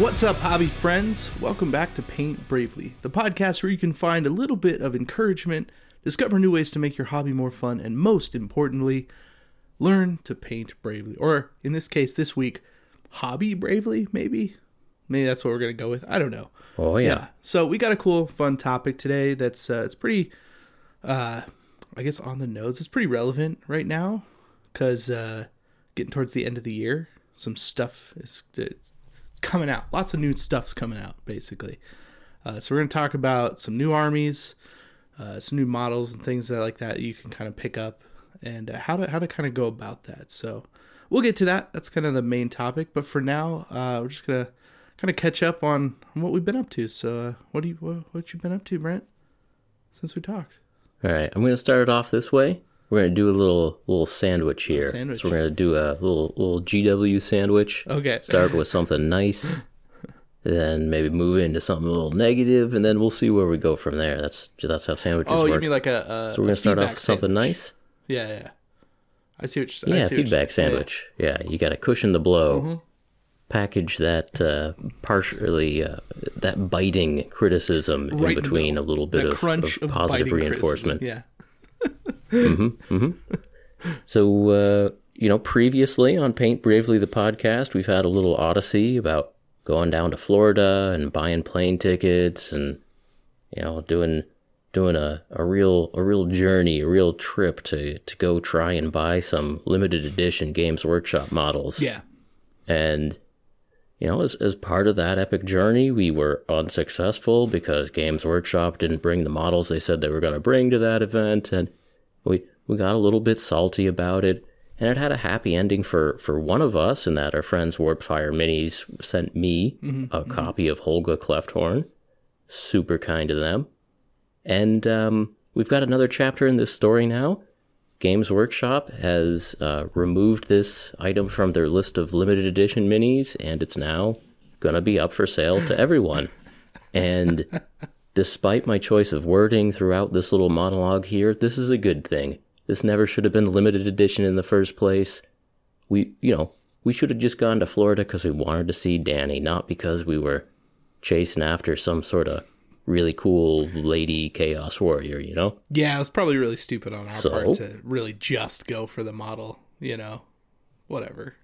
What's up, hobby friends? Welcome back to Paint Bravely, the podcast where you can find a little bit of encouragement, discover new ways to make your hobby more fun, and most importantly, learn to paint bravely. Or in this case, this week, hobby bravely, maybe? Maybe that's what we're going to go with. I don't know. Oh yeah. So we got a cool, fun topic today that's uh, it's pretty, uh, I guess, on the nose. It's pretty relevant right now because uh, getting towards the end of the year, some stuff is coming out. Lots of new stuff's coming out, basically. Uh, so we're going to talk about some new armies, uh, some new models and things that like that you can kind of pick up, and uh, how to how to kind of go about that. So we'll get to that. That's kind of the main topic. But for now, uh, we're just gonna kind of catch up on what we've been up to. So uh, what do you what, what you been up to, Brent? Since we talked. All right. I'm going to start it off this way. We're going to do a little little sandwich here. sandwich. So we're going to do a little little GW sandwich. Okay. Start with something nice, then maybe move into something a little negative, and then we'll see where we go from there. That's that's how sandwiches Oh, work. you mean like a, a so we're a going to start off with something sandwich. nice. Yeah, yeah. I see what you're. I Yeah, see what you're feedback saying. sandwich. Yeah, you got to cushion the blow. Mm-hmm. Package that uh, partially uh, that biting criticism Right in in between a little bit The of, crunch of of, positive reinforcement. criticism. Yeah. So, uh, you know, previously on Paint Bravely the podcast, we've had a little odyssey about going down to Florida and buying plane tickets and you know doing doing a, a real a real journey, a real trip to to go try and buy some limited edition Games Workshop models. Yeah. And you know, as as part of that epic journey, we were unsuccessful because Games Workshop didn't bring the models they said they were going to bring to that event, and we we got a little bit salty about it. And it had a happy ending for for one of us, in that our friends Warpfire Minis sent me a copy of Holga Clefthorn. Super kind of them. And um, we've got another chapter in this story now. Games Workshop has uh, removed this item from their list of limited edition minis, and it's now going to be up for sale to everyone. and despite my choice of wording throughout this little monologue here, this is a good thing. This never should have been limited edition in the first place. We, you know, we should have just gone to Florida because we wanted to see Danny, not because we were chasing after some sort of really cool lady chaos warrior, you know? Yeah, it was probably really stupid on our So? part to really just go for the model. You know, whatever.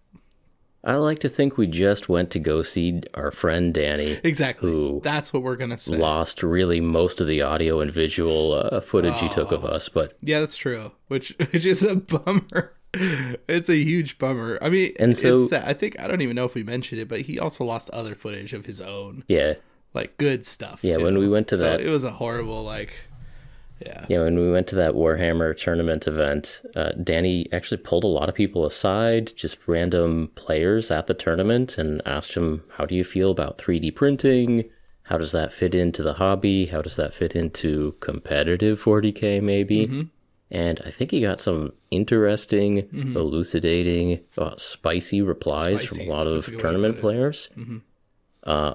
I like to think we just went to go see our friend Danny. Exactly. Who That's what we're gonna say. Lost really most of the audio and visual uh, footage he took of us, but Yeah, that's true. Which which is a bummer. It's a huge bummer. I mean, And so-. I think I don't even know if we mentioned it, but he also lost other footage of his own, yeah, like good stuff. Yeah, too. when we went to So that- it was a horrible like. Yeah. yeah. When we went to that Warhammer tournament event, uh, Danny actually pulled a lot of people aside, just random players at the tournament, and asked them, "How do you feel about 3D printing? How does that fit into the hobby? How does that fit into competitive 40k, maybe?" And I think he got some interesting, elucidating, uh, spicy replies Spicy. from a lot of a good way to tournament players. Uh, I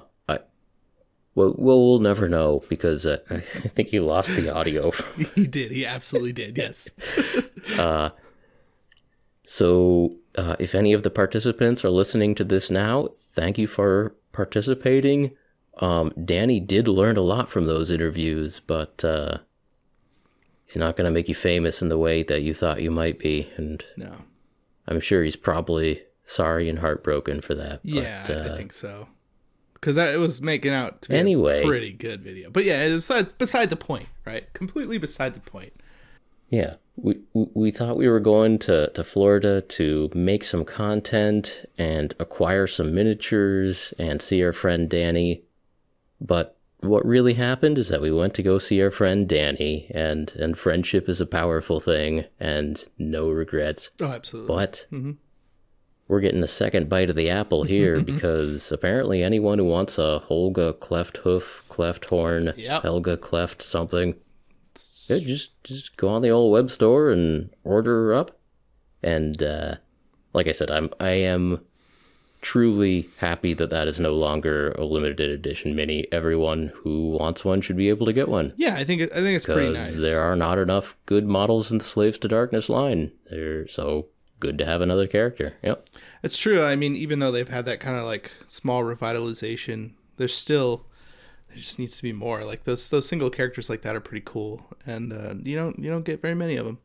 well, well, we'll never know because uh, I think he lost the audio. He did. He absolutely did. Yes. so, uh, if any of the participants are listening to this now, thank you for participating. Um, Danny did learn a lot from those interviews, but uh, he's not going to make you famous in the way that you thought you might be, and No. I'm sure he's probably sorry and heartbroken for that. Yeah, but, uh, I think so. Because it was making out to be Anyway. a pretty good video. But yeah, it's beside, beside the point, right? Completely beside the point. Yeah, we we- we thought we were going to, to Florida to make some content and acquire some miniatures and see our friend Danny, but what really happened is that we went to go see our friend Danny, and and friendship is a powerful thing, and no regrets. Oh, absolutely. But mm-hmm. We're getting a second bite of the apple here because apparently anyone who wants a Holga cleft hoof, cleft horn, Yep. Helga cleft something, yeah, just just go on the old web store and order her up. And uh, like I said, I'm I am truly happy that that is no longer a limited edition mini. Everyone who wants one should be able to get one Yeah, I think I think it's pretty nice. there are not enough good models in the Slaves to Darkness line. There, so good to have another character. Yep. It's true. I mean, even though they've had that kind of like small revitalization, there's still there just needs to be more. Like those those single characters like that are pretty cool, and uh, you don't you don't get very many of them.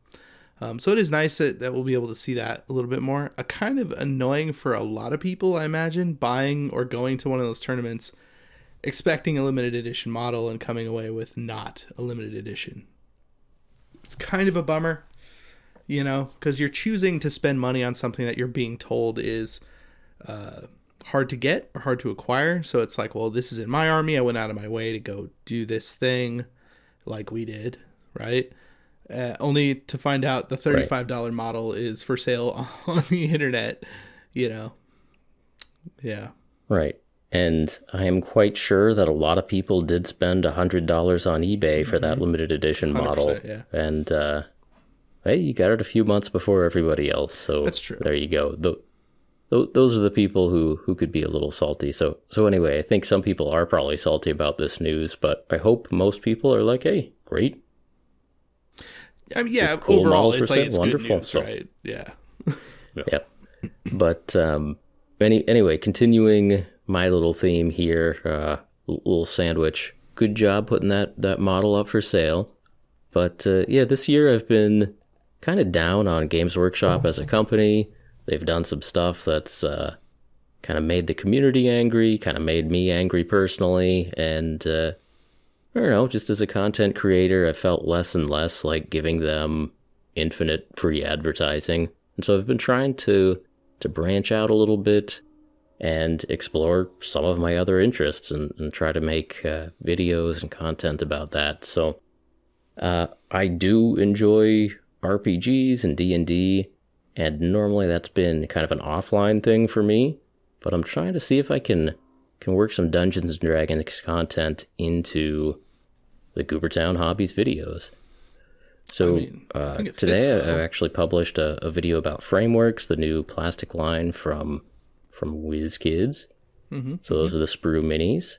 Um, so it is nice that, that we'll be able to see that a little bit more. A kind of annoying for a lot of people, I imagine, buying or going to one of those tournaments, expecting a limited edition model and coming away with not a limited edition. It's kind of a bummer, you know, because you're choosing to spend money on something that you're being told is uh, hard to get or hard to acquire. So it's like, well, this is in my army. I went out of my way to go do this thing like we did, right? uh, only to find out the $35 right. model is for sale on the internet, you know. Yeah. Right. And I am quite sure that a lot of people did spend $100 on eBay for mm-hmm. that limited edition model. Yeah. And, uh, hey, you got it a few months before everybody else. So that's true. There you go. The, those are the people who, who could be a little salty. So so anyway, I think some people are probably salty about this news, but I hope most people are like, hey, great, I mean, yeah. Cool overall, it's like it's wonderful. Good news, so, right? Yeah. yeah. But um, any anyway, continuing my little theme here, uh, little sandwich. Good job putting that that model up for sale. But uh, yeah, this year I've been kind of down on Games Workshop as a company. They've done some stuff that's uh, kind of made the community angry, kind of made me angry personally, and uh, I don't know, just as a content creator, I felt less and less like giving them infinite free advertising. And so I've been trying to to branch out a little bit and explore some of my other interests and, and try to make uh, videos and content about that. So uh, I do enjoy RPGs and D&D, and normally that's been kind of an offline thing for me, but I'm trying to see if I can can work some Dungeons and Dragons content into the Goobertown Hobbies videos. So I mean, uh, I today well. I actually published a, a, video about Frameworks, the new plastic line from from WizKids. Mm-hmm. So those mm-hmm. are the Sprue minis.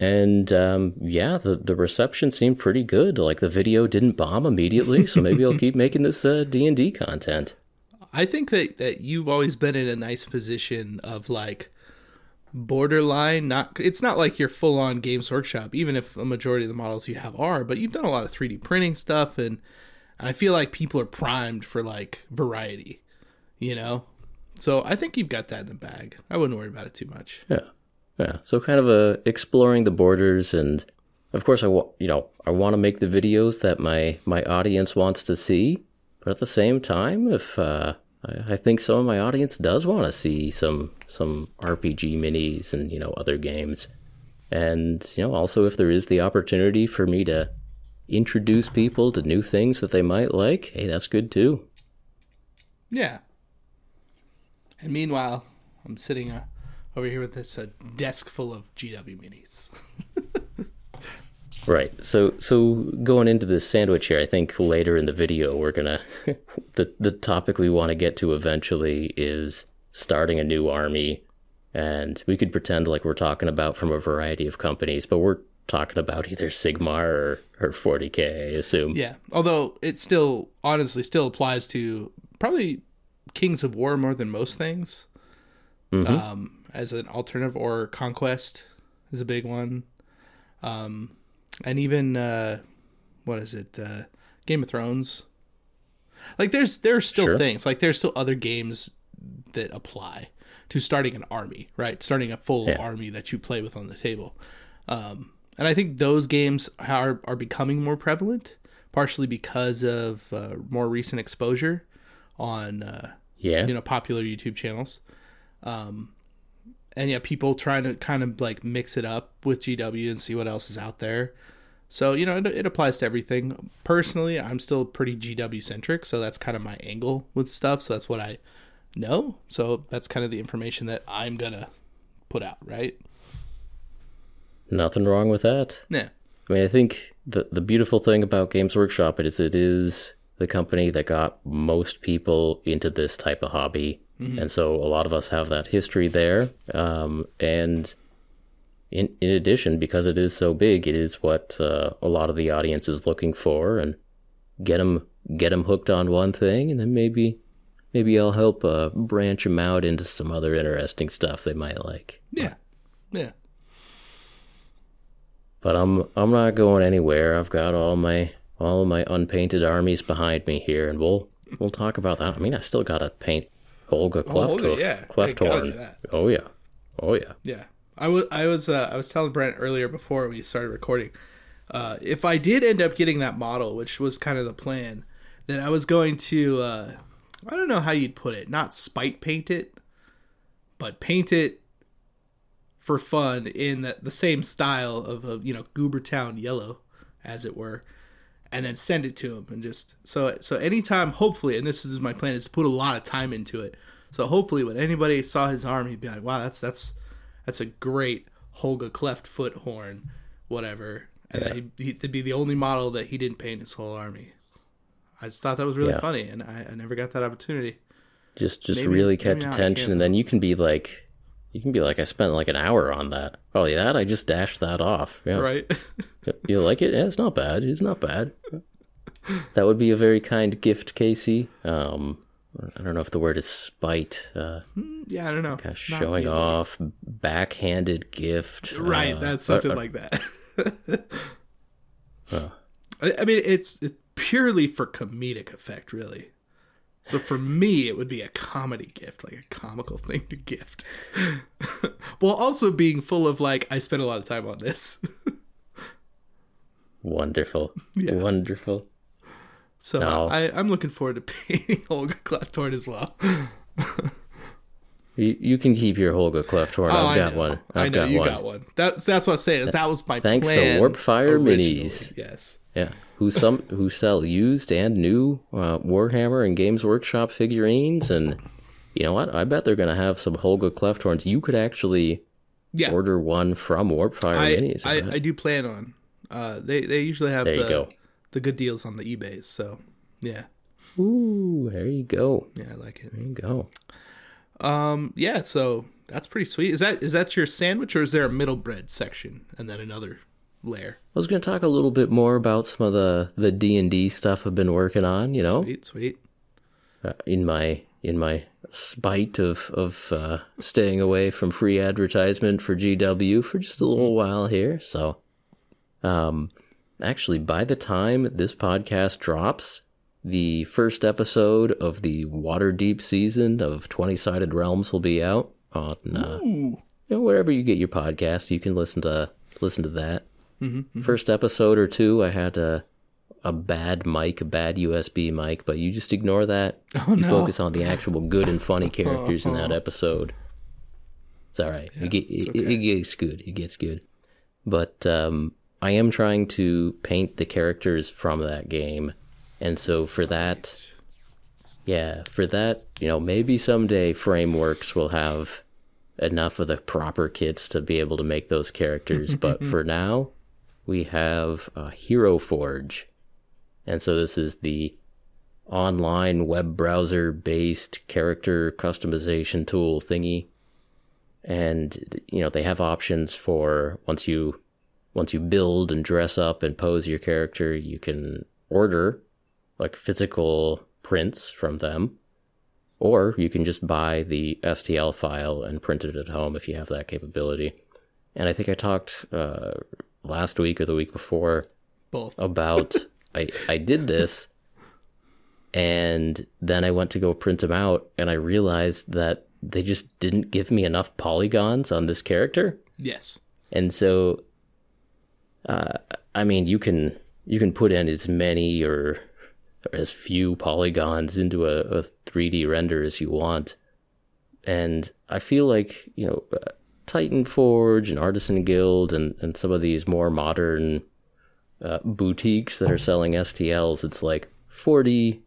And um, yeah, the, the reception seemed pretty good. Like the video didn't bomb immediately, so maybe I'll keep making this uh, D and D content. I think that that you've always been in a nice position of like borderline not it's not like you're full on games workshop even if a majority of the models you have are but you've done a lot of 3d printing stuff and i feel like people are primed for like variety you know so i think you've got that in the bag i wouldn't worry about it too much yeah yeah so kind of a exploring the borders and of course i want you know i want to make the videos that my my audience wants to see but at the same time if uh I, I think some of my audience does want to see some some RPG minis and you know other games, and you know also if there is the opportunity for me to introduce people to new things that they might like, hey, that's good too. Yeah. And meanwhile, I'm sitting uh, over here with this uh, desk full of GW minis. Right. So so going into this sandwich here, I think later in the video we're gonna the the topic we want to get to eventually is starting a new army, and we could pretend like we're talking about from a variety of companies, but we're talking about either Sigmar or, or 40k, I assume. Yeah. Although it still honestly still applies to probably Kings of War more than most things. Mm-hmm. Um, as an alternative or conquest is a big one. Um, and even uh, what is it? Uh, Game of Thrones. Like there's there's still sure. things like there's still other games that apply to starting an army, right? Starting a full yeah. army that you play with on the table. Um, and I think those games are are becoming more prevalent, partially because of uh, more recent exposure on uh, yeah you know popular YouTube channels. Um, and yeah, people trying to kind of like mix it up with GW and see what else is out there. So you know, it, it applies to everything. Personally, I'm still pretty GW centric, so that's kind of my angle with stuff. So that's what I know. So that's kind of the information that I'm gonna put out, right? Nothing wrong with that. Yeah. I mean, I think the the beautiful thing about Games Workshop is it is the company that got most people into this type of hobby Mm-hmm. And so a lot of us have that history there. Um, and in, in addition, because it is so big, it is what uh, a lot of the audience is looking for and get them, get them hooked on one thing and then maybe maybe I'll help uh, branch them out into some other interesting stuff they might like. Yeah. Yeah. But I'm I'm not going anywhere. I've got all my all my unpainted armies behind me here, and we'll we'll talk about that. I mean, I still gotta paint Holga Holga, Clefthorn. yeah. That. Oh yeah, oh yeah. Yeah, I was I was uh, I was telling Brent earlier before we started recording. Uh, if I did end up getting that model, which was kind of the plan, then I was going to uh, I don't know how you'd put it, not spite paint it, but paint it for fun in the, the same style of a you know Goobertown yellow, as it were, and then send it to him and just so so anytime hopefully and this is my plan is to put a lot of time into it. So hopefully when anybody saw his arm, he'd be like, "Wow, that's that's that's a great Holga cleft foot horn, whatever." And then he'd, he'd be the only model that he didn't paint his whole army. I just thought that was really Yeah. funny, and I, I never got that opportunity. Just just Maybe- really catch attention, and then you can be like, you can be like, I spent like an hour on that. Probably that I just dashed that off. Yeah. Right? You like it? Yeah, it's not bad. It's not bad. that would be a very kind gift, Casey. Um, I don't know if the word is spite. Uh, yeah, I don't know. kind of showing really. off, backhanded gift. Right, uh, that's something like that. I, I mean, it's it's purely for comedic effect, really. So for me, it would be a comedy gift, like a comical thing to gift, while also being full of like, I spent a lot of time on this. Wonderful. Yeah. Wonderful. So No. I, I'm looking forward to painting Olga Clapthorne as well. You, you can keep your Holga Clefthorn. Oh, I've got one. I've I know got you one. got one. That's that's what I'm saying. That was my Thanks to plan Warpfire originally. Minis. Yes. Yeah, who some who sell used and new uh, Warhammer and Games Workshop figurines, and you know what? I bet they're gonna have some Holga Clefthorns. You could actually Yeah. order one from Warpfire I, Minis. I, I do plan on. Uh, they they usually have There you the go. the good deals on the eBays. So yeah, Ooh, there you go. yeah, I like it. There you go. Um, yeah, so that's pretty sweet. Is that is that your sandwich or is there a middle bread section and then another layer? I was gonna talk a little bit more about some of the the D and D stuff I've been working on. You know, Sweet, sweet. uh, in my in my spite of of uh, staying away from free advertisement for GW for just a little while here. So, um, actually, by the time this podcast drops, the first episode of the Waterdeep season of Twenty Sided Realms will be out on uh, you know, wherever you get your podcast. You can listen to listen to that. First episode or two, I had a a bad mic, a bad USB mic, but you just ignore that. Oh, you no. focus on the actual good and funny characters in that episode. It's all right. it, get, it, it gets good. It gets good. But um, I am trying to paint the characters from that game, and so for that, yeah, for that, you know, maybe someday Frameworks will have enough of the proper kits to be able to make those characters. but for now, we have uh, Hero Forge, and so this is the online web browser based character customization tool thingy. And you know they have options for once you once you build and dress up and pose your character, you can order like physical prints from them, or you can just buy the STL file and print it at home if you have that capability. And I think I talked uh, last week or the week before both. about I I did this, and then I went to go print them out, and I realized that they just didn't give me enough polygons on this character. Yes. And so, uh, I mean, you can you can put in as many or, or as few polygons into a, a 3D render as you want, and I feel like you know, uh, Titan Forge and Artisan Guild and and some of these more modern uh, boutiques that are selling STLs, it's like 40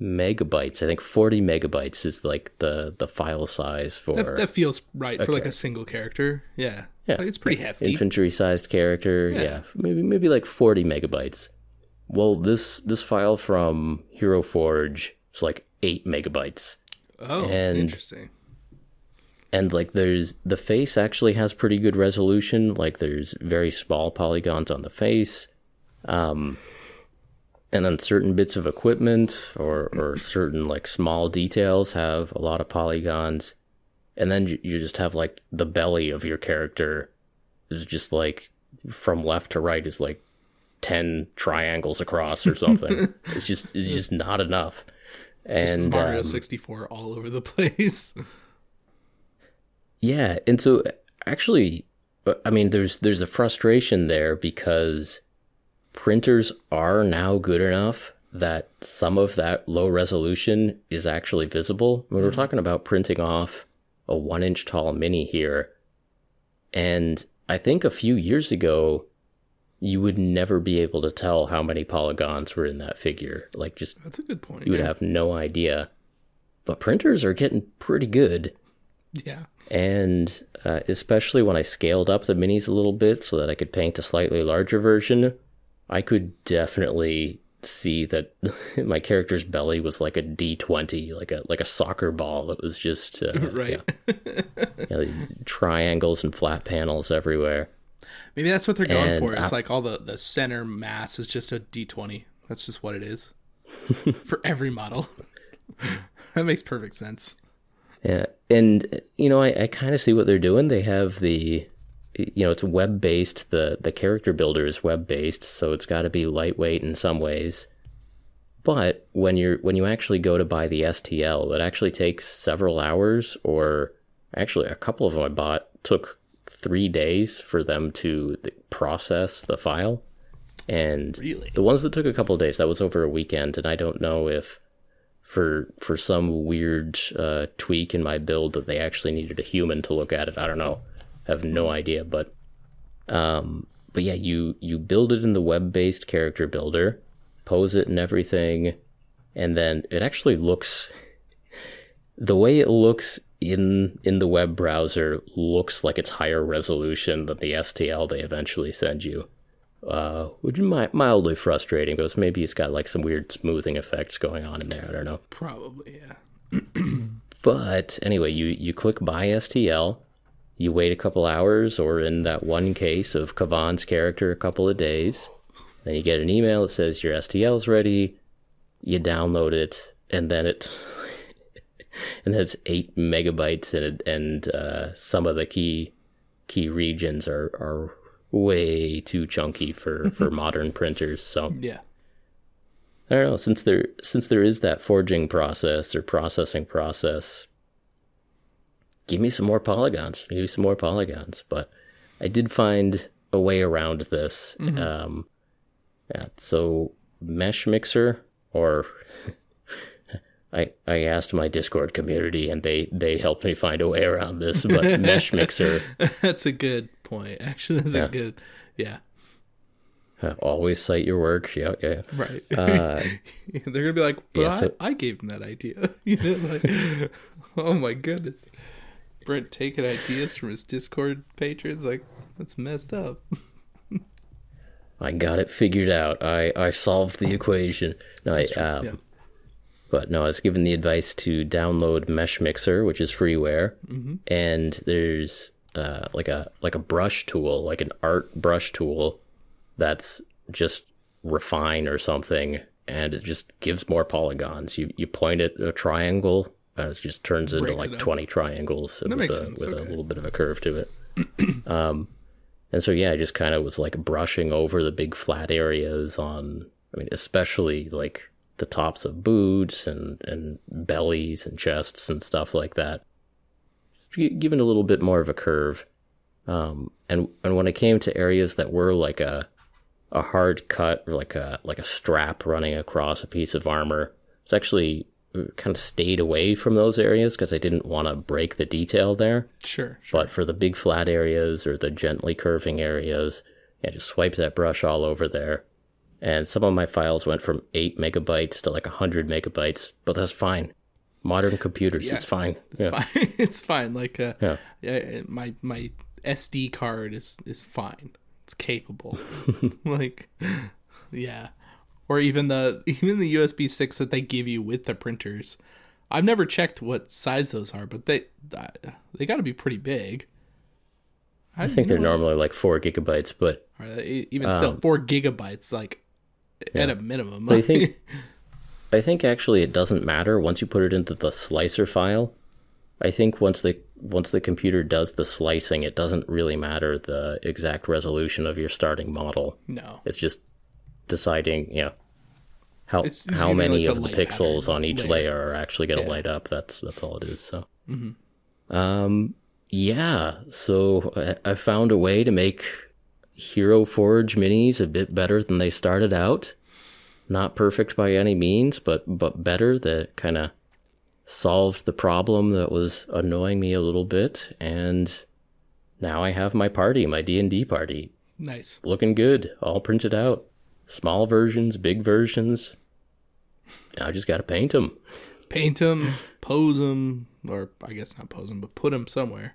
megabytes. I think 40 megabytes is like the the file size for That, that feels right for like Okay. a single character. Yeah. Yeah, Like it's pretty hefty. infantry sized character. Yeah. Yeah. maybe maybe like forty megabytes. Well, this this file from Hero Forge is like eight megabytes, oh, and- interesting. and like there's the face actually has pretty good resolution. Like there's very small polygons on the face, um, and then certain bits of equipment or or certain like small details have a lot of polygons and then you, you just have like the belly of your character is just like from left to right is like 10 triangles across or something it's just it's just not enough and Mario um, 64 all over the place. Yeah, and so actually, uh, I mean, there's there's a frustration there because printers are now good enough that some of that low resolution is actually visible. I mean, we're talking about printing off a one inch tall mini here, and I think a few years ago, you would never be able to tell how many polygons were in that figure. Like, just That's a good point. you would yeah. have no idea. But printers are getting pretty good yeah. and uh, especially when I scaled up the minis a little bit so that I could paint a slightly larger version, I could definitely see that my character's belly was like a D twenty, like a like a soccer ball that was just uh, Right. yeah, yeah, triangles and flat panels everywhere. Maybe that's what they're going And for. It's I- like all the, the center mass is just a D20. That's just what it is for every model. that makes perfect sense. Yeah, and you know, I, I kind of see what they're doing. They have the, you know, it's web based. The the character builder is web based, so it's got to be lightweight in some ways. But when you're when you actually go to buy the STL, it actually takes several hours, or actually a couple of them I bought took three days for them to process the file. And Really? the ones that took a couple of days, that was over a weekend, and I don't know if for for some weird uh, tweak in my build that they actually needed a human to look at it. I don't know. I have no idea, but um, but yeah, you you build it in the web-based character builder, pose it and everything, and then it actually looks the way it looks in in the web browser looks like it's higher resolution than the STL they eventually send you. Uh, which is mi- mildly frustrating because maybe it's got like some weird smoothing effects going on in there. I don't know. Probably, yeah. But anyway, you, you click buy STL, you wait a couple hours, or in that one case of Kavan's character, a couple of days. Then you get an email that says your STL's ready. You download it, and then it's and then it's eight megabytes, and and uh, some of the key key regions are are way too chunky for for modern printers. So Yeah. I don't know. Since there since there is that forging process or processing process, give me some more polygons. Maybe some more polygons. But I did find a way around this. Um, yeah. So Mesh Mixer, or I I asked my Discord community, and they they helped me find a way around this. But Mesh Mixer that's a good point. Actually, that's Yeah. a good. Yeah. uh, always cite your work. Yeah, yeah. Right. Uh, They're gonna be like, but yeah, I, so- I gave him that idea. you know, like, oh my goodness. Brent taking ideas from his Discord patrons, like that's messed up. I got it figured out. I, I solved the equation. No, I, um, yeah. But no, I was given the advice to download Mesh Mixer, which is freeware, and there's uh, like a like a brush tool, like an art brush tool, that's just refine or something, and it just gives more polygons. You you point at a triangle, and it just turns into Breaks like twenty triangles with, a, with a little bit of a curve to it. um, and so yeah, I just kind of was like brushing over the big flat areas on. I mean, especially like the tops of boots and and bellies and chests and stuff like that. Just gi- giving a little bit more of a curve. Um, and and when it came to areas that were like a a hard cut or like a like a strap running across a piece of armor, it's actually kind of stayed away from those areas because I didn't want to break the detail there. Sure, sure. But for the big flat areas or the gently curving areas, yeah, just swipe that brush all over there. And some of my files went from 8 megabytes to like 100 megabytes, but that's fine. Modern computers, Yeah, it's fine. It's, yeah. fine. it's fine. Like uh, Yeah. yeah, my my SD card is is fine. It's capable. like, yeah. Or even the even the USB sticks that they give you with the printers. I've never checked what size those are, but they uh, they got to be pretty big. I think they're normally like 4 gigabytes, but they- even still, Um, four gigabytes. Like, at a minimum. I think I think actually it doesn't matter once you put it into the slicer file. I think once the once the computer does the slicing, it doesn't really matter the exact resolution of your starting model. no. It's just deciding, you know, how It's- it's how many like of the pixels on each layer. layer are actually going to Yeah. light up. That's that's all it is. So, Mm-hmm. um, yeah. So I, I found a way to make Hero Forge minis a bit better than they started out. Not perfect by any means, but but better. That kind of solved the problem that was annoying me a little bit, and now I have my party, my D and D party Nice. looking good, all printed out. Small versions, big versions. Now I just got to paint them. Paint them, pose them, or I guess not pose them, but put them somewhere.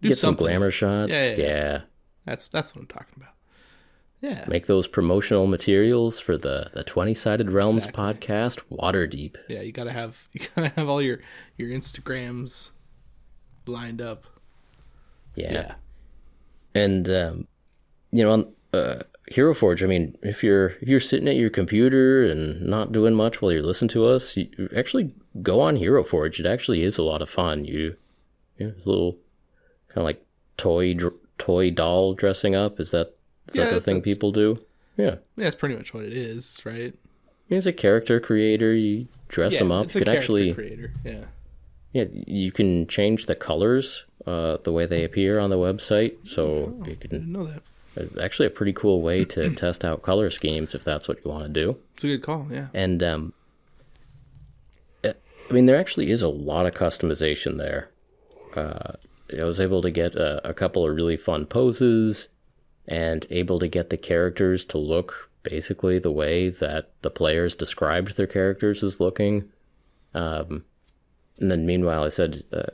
Do Get some glamour shots. Yeah, Yeah, yeah, yeah. That's that's what I'm talking about. Yeah. Make those promotional materials for the the 20 Sided Realms Exactly. podcast Waterdeep. Yeah, you gotta have you gotta have all your your Instagrams lined up. Yeah. Yeah. And um, you know, on uh, Hero Forge. I mean, if you're if you're sitting at your computer and not doing much while you're listening to us, you actually go on Hero Forge. It actually is a lot of fun. You, you know, it's a little kind of like toy dr- toy doll dressing up. Is that is Yeah, that the thing people do? Yeah. Yeah, that's pretty much what it is, right? As a character creator, you dress yeah, them up. It's You a can character actually, creator. Yeah. yeah, you can change the colors, uh, the way they appear on the website. So Oh. you I can didn't know that. It's actually a pretty cool way to test out color schemes if that's what you want to do. It's a good call. Yeah. And um, uh, I mean, there actually is a lot of customization there. Uh, I was able to get a, a couple of really fun poses, and able to get the characters to look basically the way that the players described their characters as looking. Um, and then meanwhile, I said uh,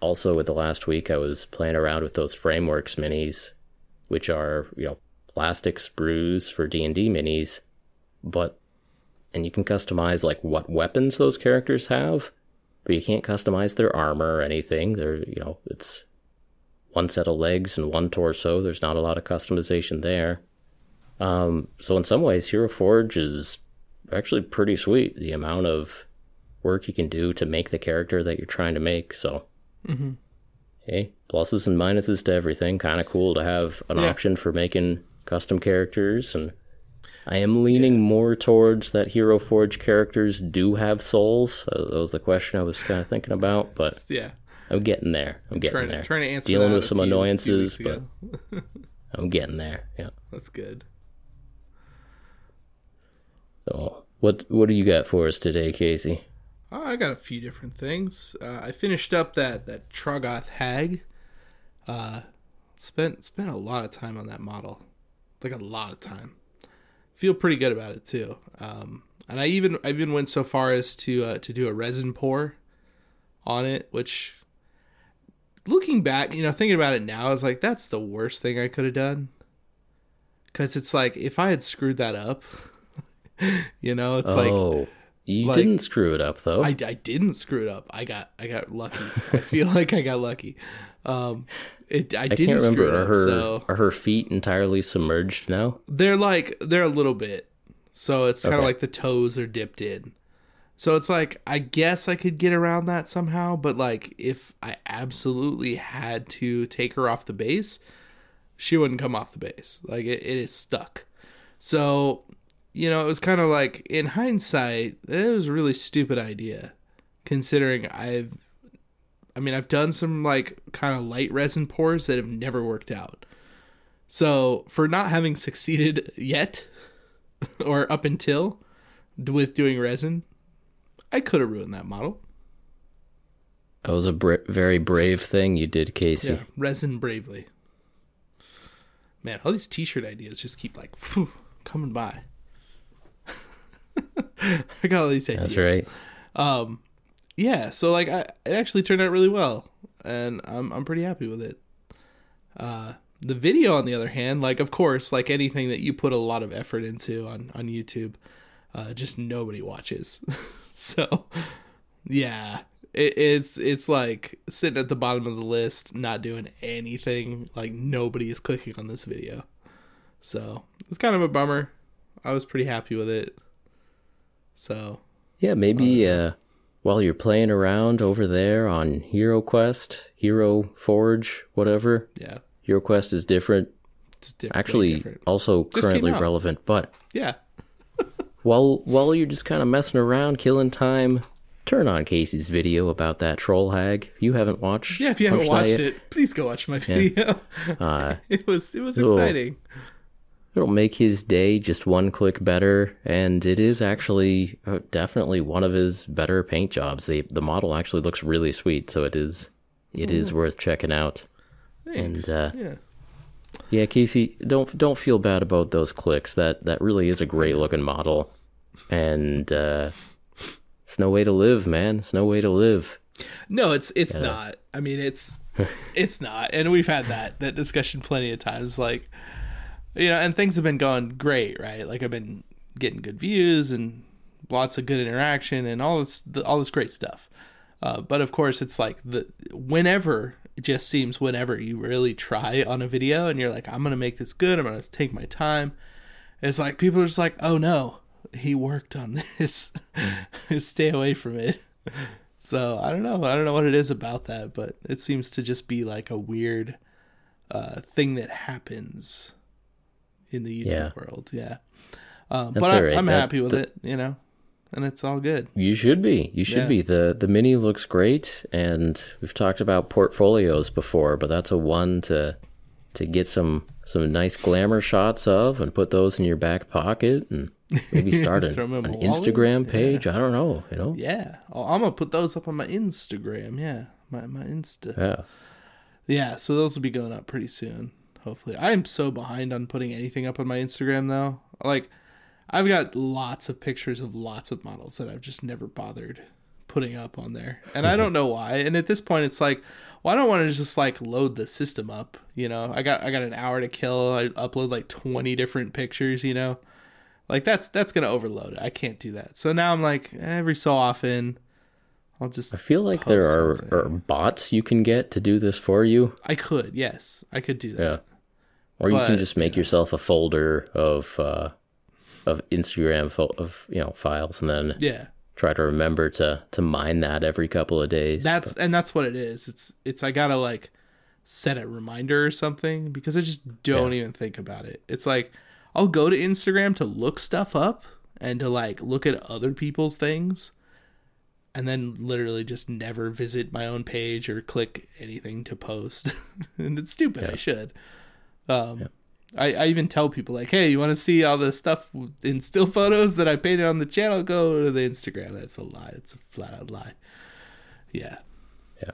also with the last week I was playing around with those frameworks minis, which are you know plastic sprues for D and D minis, but and you can customize like what weapons those characters have, but you can't customize their armor or anything. They're you know it's one set of legs and one torso. There's not a lot of customization there. Um, so in some ways, Hero Forge is actually pretty sweet. The amount of work you can do to make the character that you're trying to make. So, hey, pluses and minuses to everything. Kind of cool to have an Yeah. option for making custom characters. And I am leaning more towards that Hero Forge characters do have souls. Uh, that was the question I was kind of thinking about, but Yeah. I'm getting there. I'm getting Trying there. trying to answer Dealing with some few- few annoyances, weeks but. I'm getting there. Yeah. that's good. So, what what do you got for us today, Casey? Oh, I got a few different things. Uh, I finished up that that Troggoth Hag. Uh, spent spent a lot of time on that model, like a lot of time. Feel pretty good about it too. Um, and I even I even went so far as to uh, to do a resin pour on it, which looking back, you know, thinking about it now, I was like, that's the worst thing I could have done. Because it's like if I had screwed that up, you know, it's like oh, you like- didn't screw it up though. I, I didn't screw it up. I got I got lucky. I feel like I got lucky. Um, it I, I didn't remember. it Are her So are her feet entirely submerged now? they're like they're a little bit. So it's kind of Okay. like the toes are dipped in. So it's like I guess I could get around that somehow, but like if I absolutely had to take her off the base, she wouldn't come off the base. Like it, it is stuck. So, you know, it was kind of like in hindsight, it was a really stupid idea considering I've I mean, I've done some like kind of light resin pours that have never worked out. So, for not having succeeded yet or up until with doing resin, I could have ruined that model. That was a bra- very brave thing you did, Casey. Yeah, resin bravely. Man, all these t-shirt ideas just keep like phew, coming by. I got all these ideas. That's right. Um, yeah. So like, I, it actually turned out really well, and I'm I'm pretty happy with it. Uh, the video, on the other hand, like of course, like anything that you put a lot of effort into on on YouTube, uh, just nobody watches. so, yeah, it, it's it's like sitting at the bottom of the list, not doing anything. Like nobody is clicking on this video, so it's kind of a bummer. I was pretty happy with it. So Yeah, maybe uh, while you're playing around over there on Hero Quest, Hero Forge, whatever, yeah, Hero Quest is different. it's different. Actually, different. also came currently relevant. But yeah, while while you're just kind of messing around, killing time, turn on Casey's video about that troll hag. You haven't watched, yeah. If you haven't watched yet, it, please go watch my video. uh, it was it was Little- exciting. It'll make his day just one click better. And it is actually uh, definitely one of his better paint jobs. The the model actually looks really sweet, so it is it is worth checking out. Thanks. And uh, yeah, yeah, Casey, don't don't feel bad about those clicks. That that really is a great looking model, and uh, it's no way to live, man. It's no way to live. no, it's it's not. I mean, it's it's not, and we've had that that discussion plenty of times. Like, you know, and things have been going great, right? Like I've been getting good views and lots of good interaction and all this all this great stuff. Uh, but of course, it's like the whenever it just seems whenever you really try on a video and you're like, I'm gonna make this good. I'm gonna take my time. It's like people are just like, oh no, he worked on this. Stay away from it. So I don't know. I don't know what it is about that, but it seems to just be like a weird uh, thing that happens in the YouTube Yeah. world. Yeah. Um, but I, all right. I'm happy with it, you know, and it's all good. You should be. You should Yeah. be. the The mini looks great, and we've talked about portfolios before, but that's a one to to get some some nice glamour shots of, and put those in your back pocket, and maybe start an, Throw 'em in an? Instagram page. I don't know. You know. Yeah. Oh, I'm gonna put those up on my Instagram. Yeah, my my Insta. Yeah. Yeah, so those will be going up pretty soon. Hopefully, I am so behind on putting anything up on my Instagram though. Like, I've got lots of pictures of lots of models that I've just never bothered putting up on there, and I don't know why. And at this point, it's like, well, I don't want to just like load the system up. You know, I got I got an hour to kill. I upload like twenty different pictures. You know, like that's that's gonna overload it. I can't do that. So now I'm like every so often, I'll just I feel like there are, are bots you can get to do this for you. I could yes I could do that. Yeah. Or you can just make yourself a folder of uh, of Instagram fo- of you know files, and then Yeah. try to remember to to mine that every couple of days. That's and that's what it is. It's it's I gotta like set a reminder or something because I just don't even think about it. It's like I'll go to Instagram to look stuff up and to like look at other people's things and then literally just never visit my own page or click anything to post. and it's stupid. I should. Um I, I even tell people like, hey, you want to see all the stuff in still photos that I painted on the channel? Go to the Instagram. That's a lie. It's a flat out lie. Yeah. Yeah.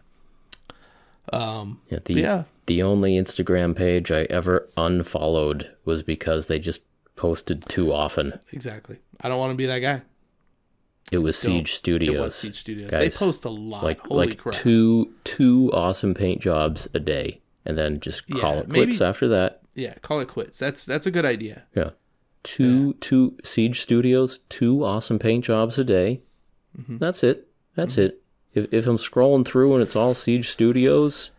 Um. Yeah, the yeah. the only Instagram page I ever unfollowed was because they just posted too often. Exactly. I don't want to be that guy. It was Siege Studios. It was Siege Studios. Guys, they post a lot. like Holy like crap. two two awesome paint jobs a day, and then just call Yeah, it quits maybe- after that. yeah, call it quits. That's that's a good idea. Yeah. Two two Siege Studios, two awesome paint jobs a day. Mm-hmm. That's it. That's it. If if I'm scrolling through and it's all Siege Studios,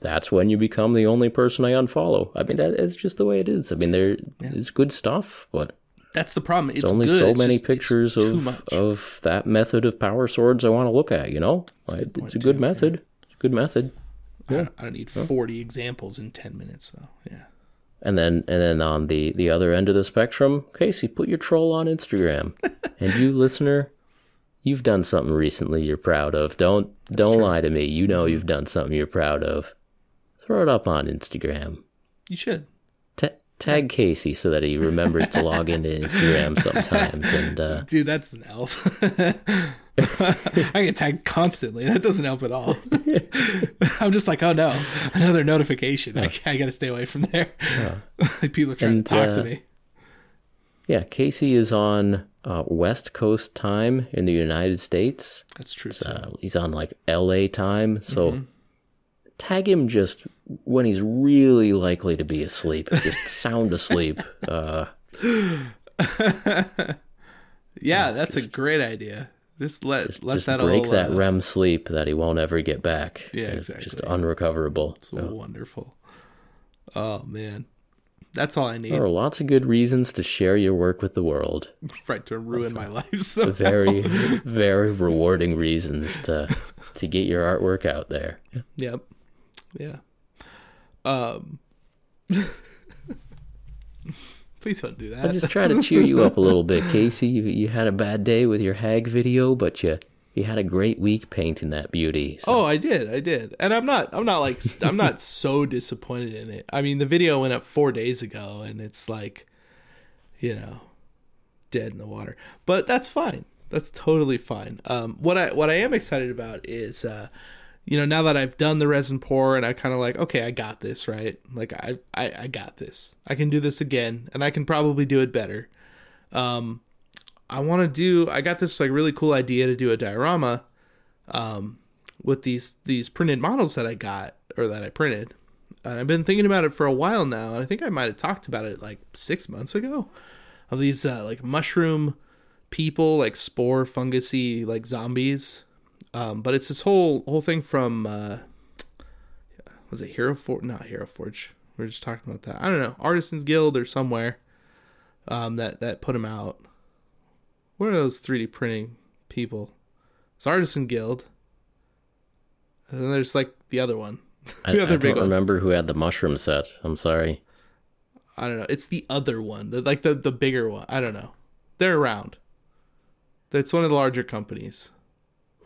that's when you become the only person I unfollow. I mean that it's just the way it is. I mean there is good stuff, but That's the problem. It's it's only good. so It's many just- pictures of of that method of power swords I want to look at, you know? Like, good it's a good too, method. It's a good method. I, don't, I don't need forty examples in ten minutes though. Yeah. And then and then on the the other end of the spectrum, Casey, put your troll on Instagram. and you listener, you've done something recently you're proud of. Don't don't lie to me. You know you've done something you're proud of. Throw it up on Instagram. You should. Ta tag Casey so that he remembers to log into Instagram sometimes. And uh, Dude, that's an elf. I get tagged constantly. That doesn't help at all. I'm just like, oh no, another notification. I, I got to stay away from there. People are trying And, to talk uh, to me. yeah, Casey is on uh, West Coast time in the United States. That's true too. Uh, he's on like LA time, so Mm-hmm. Tag him just when he's really likely to be asleep, just sound asleep. Uh, yeah, that's a great idea. Just let let just that break all that uh, REM sleep that he won't ever get back. Yeah, It's Just unrecoverable. It's wonderful. Oh man. That's all I need. There are lots of good reasons to share your work with the world. right to ruin my life. So Very, very rewarding reasons to to get your artwork out there. Yep. Yeah. Um. Please don't do that. I that. just try to cheer you up a little bit, Casey. You, you had a bad day with your hag video, but you you had a great week painting that beauty. So Oh, I did. I did. And I'm not I'm not like I'm not so disappointed in it. I mean, the video went up 4 days ago and it's like you know, dead in the water. But that's fine. That's totally fine. Um what I what I am excited about is uh you know, now that I've done the resin pour and I kind of like, okay, I got this, right? Like I, I I got this. I can do this again and I can probably do it better. Um I want to do I got this like really cool idea to do a diorama um with these these printed models that I got or that I printed. And I've been thinking about it for a while now, and I think I might have talked about it like 6 months ago of these uh, like mushroom people, like spore fungusy like zombies. Um, but it's this whole whole thing from uh, was it Hero Forge? Not Hero Forge. We are just talking about that. I don't know, Artisans Guild or somewhere. Um, that that put them out. What are those 3D printing people? It's Artisan Guild. And then there's like the other one. the I, the I other don't one. remember who had the mushroom set. I'm sorry. I don't know. It's the other one, the, like the the bigger one. I don't know. They're around. That's one of the larger companies.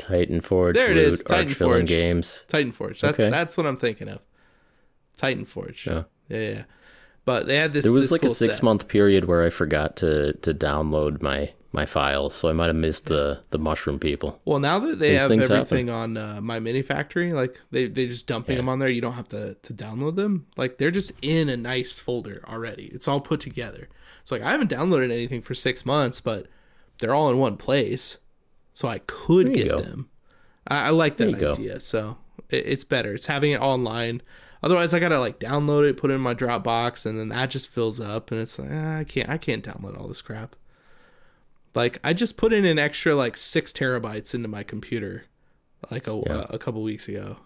Titan Forge, There it Loot, is, Titan Forge. Games. Titan Forge. That's Okay. that's what I'm thinking of. Titan Forge. Yeah. Yeah, yeah. But they had this. There was this like cool a six set. month period where I forgot to to download my my files, so I might have missed the the mushroom people. Well, now that they These have everything on uh, MyMiniFactory, like they they just dumping Yeah. them on there. You don't have to to download them. Like they're just in a nice folder already. It's all put together. It's like I haven't downloaded anything for six months, but they're all in one place, so I could get go. them. I, I like that you go. idea. So it, it's better. It's having it online. Otherwise, I gotta like download it, put it in my Dropbox, and then that just fills up, and it's like ah, I can't I can't download all this crap. Like I just put in an extra like six terabytes into my computer, like a Yeah. a, couple weeks ago,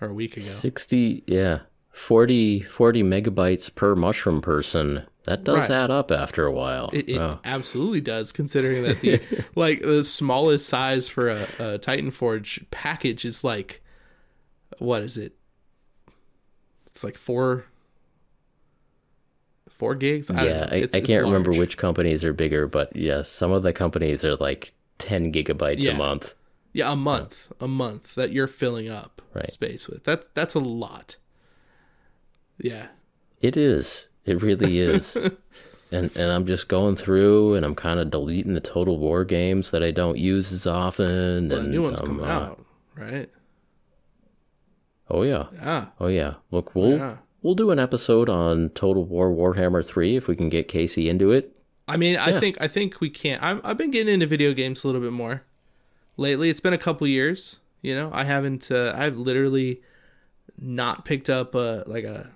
or a week ago. 60, yeah, 40, 40 megabytes per mushroom person. That does Right. add up after a while. It, it Oh, absolutely does, considering that the like the smallest size for a, a Titan Forge package is like, what is it? It's like four, four gigs. I yeah. I, I can't remember which companies are bigger, but yes, some of the companies are like 10 gigabytes Yeah. a month. Yeah, a month, a month that you're filling up Right. space with. That that's a lot. Yeah, It is. It really is. and and I'm just going through and I'm kind of deleting the Total War games that I don't use as often. well, and the new one's um, coming uh, out, right? Oh yeah. Yeah, Oh yeah. Look, we'll yeah. we'll do an episode on Total War Warhammer 3 if we can get Casey into it. I mean, I think I think we can't. I'm, I've been getting into video games a little bit more lately. It's been a couple years. You know, I haven't. Uh, I've literally not picked up a like a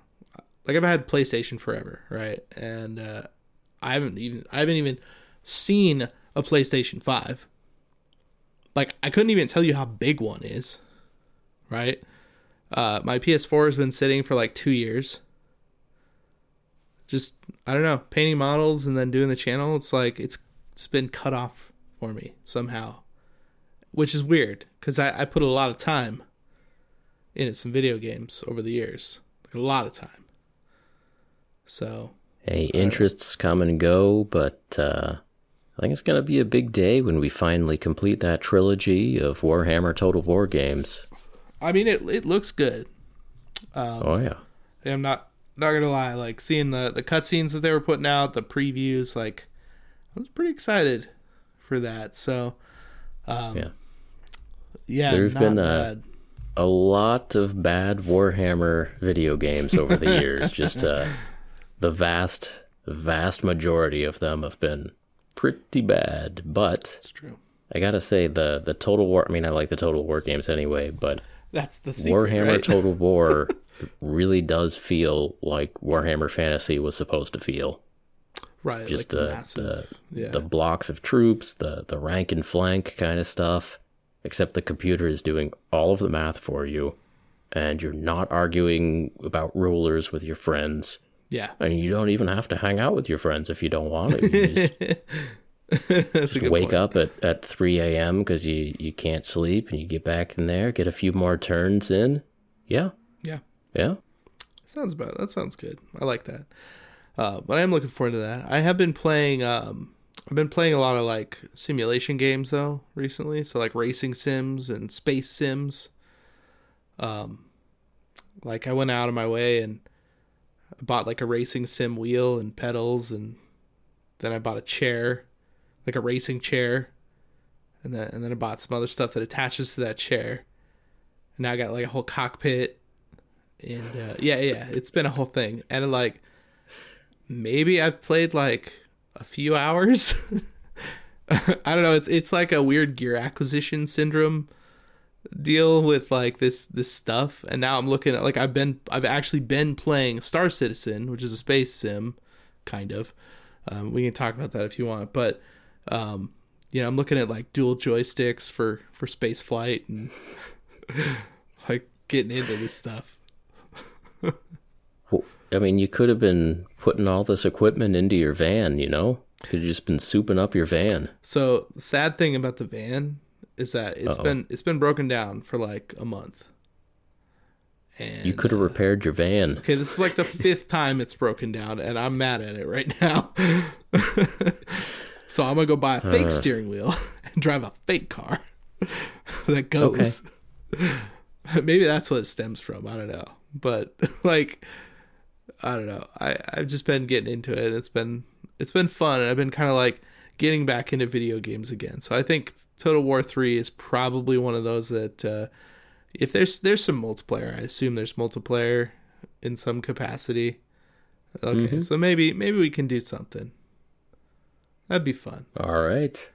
like I've had PlayStation forever, right? And uh, I haven't even I haven't even seen a PlayStation Five. Like I couldn't even tell you how big one is, right? Uh, my PS4 has been sitting for like two years just I don't know, painting models and then doing the channel. It's like it's it's been cut off for me somehow, which is weird because I, I put a lot of time into some video games over the years, like a lot of time. So Hey, interests come and go, but uh, I think it's going to be a big day when we finally complete that trilogy of Warhammer Total War games. I mean, it it looks good. Um, oh yeah. I'm not not gonna lie, like seeing the the cutscenes that they were putting out, the previews, like I was pretty excited for that. So, um, Yeah. yeah, There's been, bad. a lot of bad Warhammer video games over the years. Just uh, the vast, vast majority of them have been pretty bad. But It's true. I gotta say, the the Total War. I mean, I like the Total War games anyway, but That's the secret, Warhammer right? Total War really does feel like Warhammer Fantasy was supposed to feel. right, Just like the massive, yeah, the blocks of troops, the the rank and flank kind of stuff. Except the computer is doing all of the math for you, and you're not arguing about rulers with your friends. Yeah. And you don't even have to hang out with your friends if you don't want to. You just wake point. up at, at 3 a.m. because you, you can't sleep and you get back in there, get a few more turns in. Yeah. Yeah. Yeah. Sounds about that sounds good. I like that. Uh, but I am looking forward to that. I have been playing um I've been playing a lot of like simulation games though recently. So like racing sims and space sims. Um like I went out of my way and bought like a racing sim wheel and pedals and then I bought a chair, like a racing chair. And then and then I bought some other stuff that attaches to that chair. And now I got like a whole cockpit and uh, yeah, yeah, it's been a whole thing. And like, maybe I've played like a few hours. I don't know. It's it's like a weird gear acquisition syndrome deal with like this this stuff. And now I'm looking at like I've been I've actually been playing Star Citizen, which is a space sim, kind of. Um, we can talk about that if you want, but um, you know, I'm looking at like dual joysticks for for space flight and like getting into this stuff. Well, I mean, you could have been putting all this equipment into your van, you know? Could have just been souping up your van. So sad thing about the van is that it's Uh-oh. been it's been broken down for like a month. And You could have uh, repaired your van. okay, this is like the fifth time it's broken down, and I'm mad at it right now. so I'm gonna go buy a fake uh. steering wheel and drive a fake car that goes. Maybe that's what it stems from. I don't know, but like, I don't know. I I've just been getting into it. And it's been it's been fun, and I've been kind of like getting back into video games again. So I think Total War Three is probably one of those that uh, if there's there's some multiplayer, I assume there's multiplayer in some capacity. Okay, so maybe maybe we can do something. That'd be fun. All right.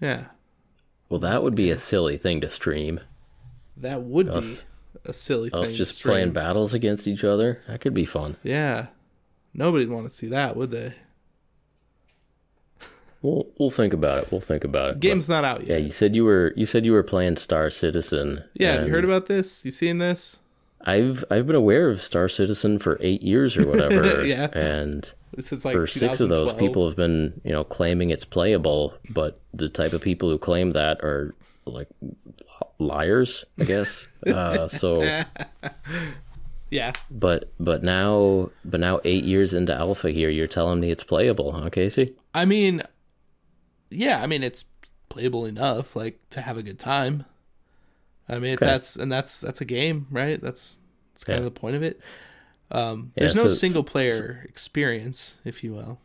Yeah, Well, that would be a silly thing to stream. that would Us- be a silly Us thing. to just playing battles against each other. That could be fun. Yeah, nobody'd want to see that, would they? We'll we'll think about it. We'll think about it. Game's not out yet. yeah, you said you were you said you were playing Star Citizen. Yeah, have you heard about this? You seen this? I've I've been aware of Star Citizen for eight years or whatever. Yeah. And is like for six of those people have been you know claiming it's playable but the type of people who claim that are like liars i guess uh, so Yeah, but but now but now eight years into alpha here you're telling me it's playable huh casey I mean, yeah, I mean it's playable enough, like to have a good time. I mean, Okay. that's and that's that's a game, right? That's that's kind Yeah. of the point of it. Um, Yeah, there's no so- single player experience, if you will.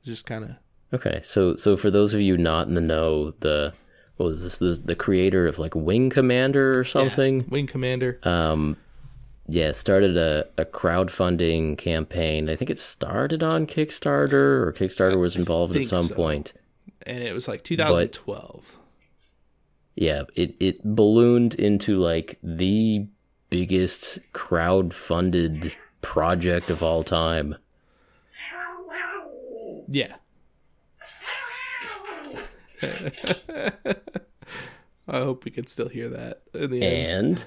It's just kind of okay so so for those of you not in the know the what was this the, the creator of like wing commander or something Wing Commander. um yeah started a, a crowdfunding campaign i think it started on kickstarter or kickstarter was involved at some so. point and it was like 2012. yeah it, it ballooned into like the biggest crowd-funded project of all time Yeah. I hope we can still hear that in the end. and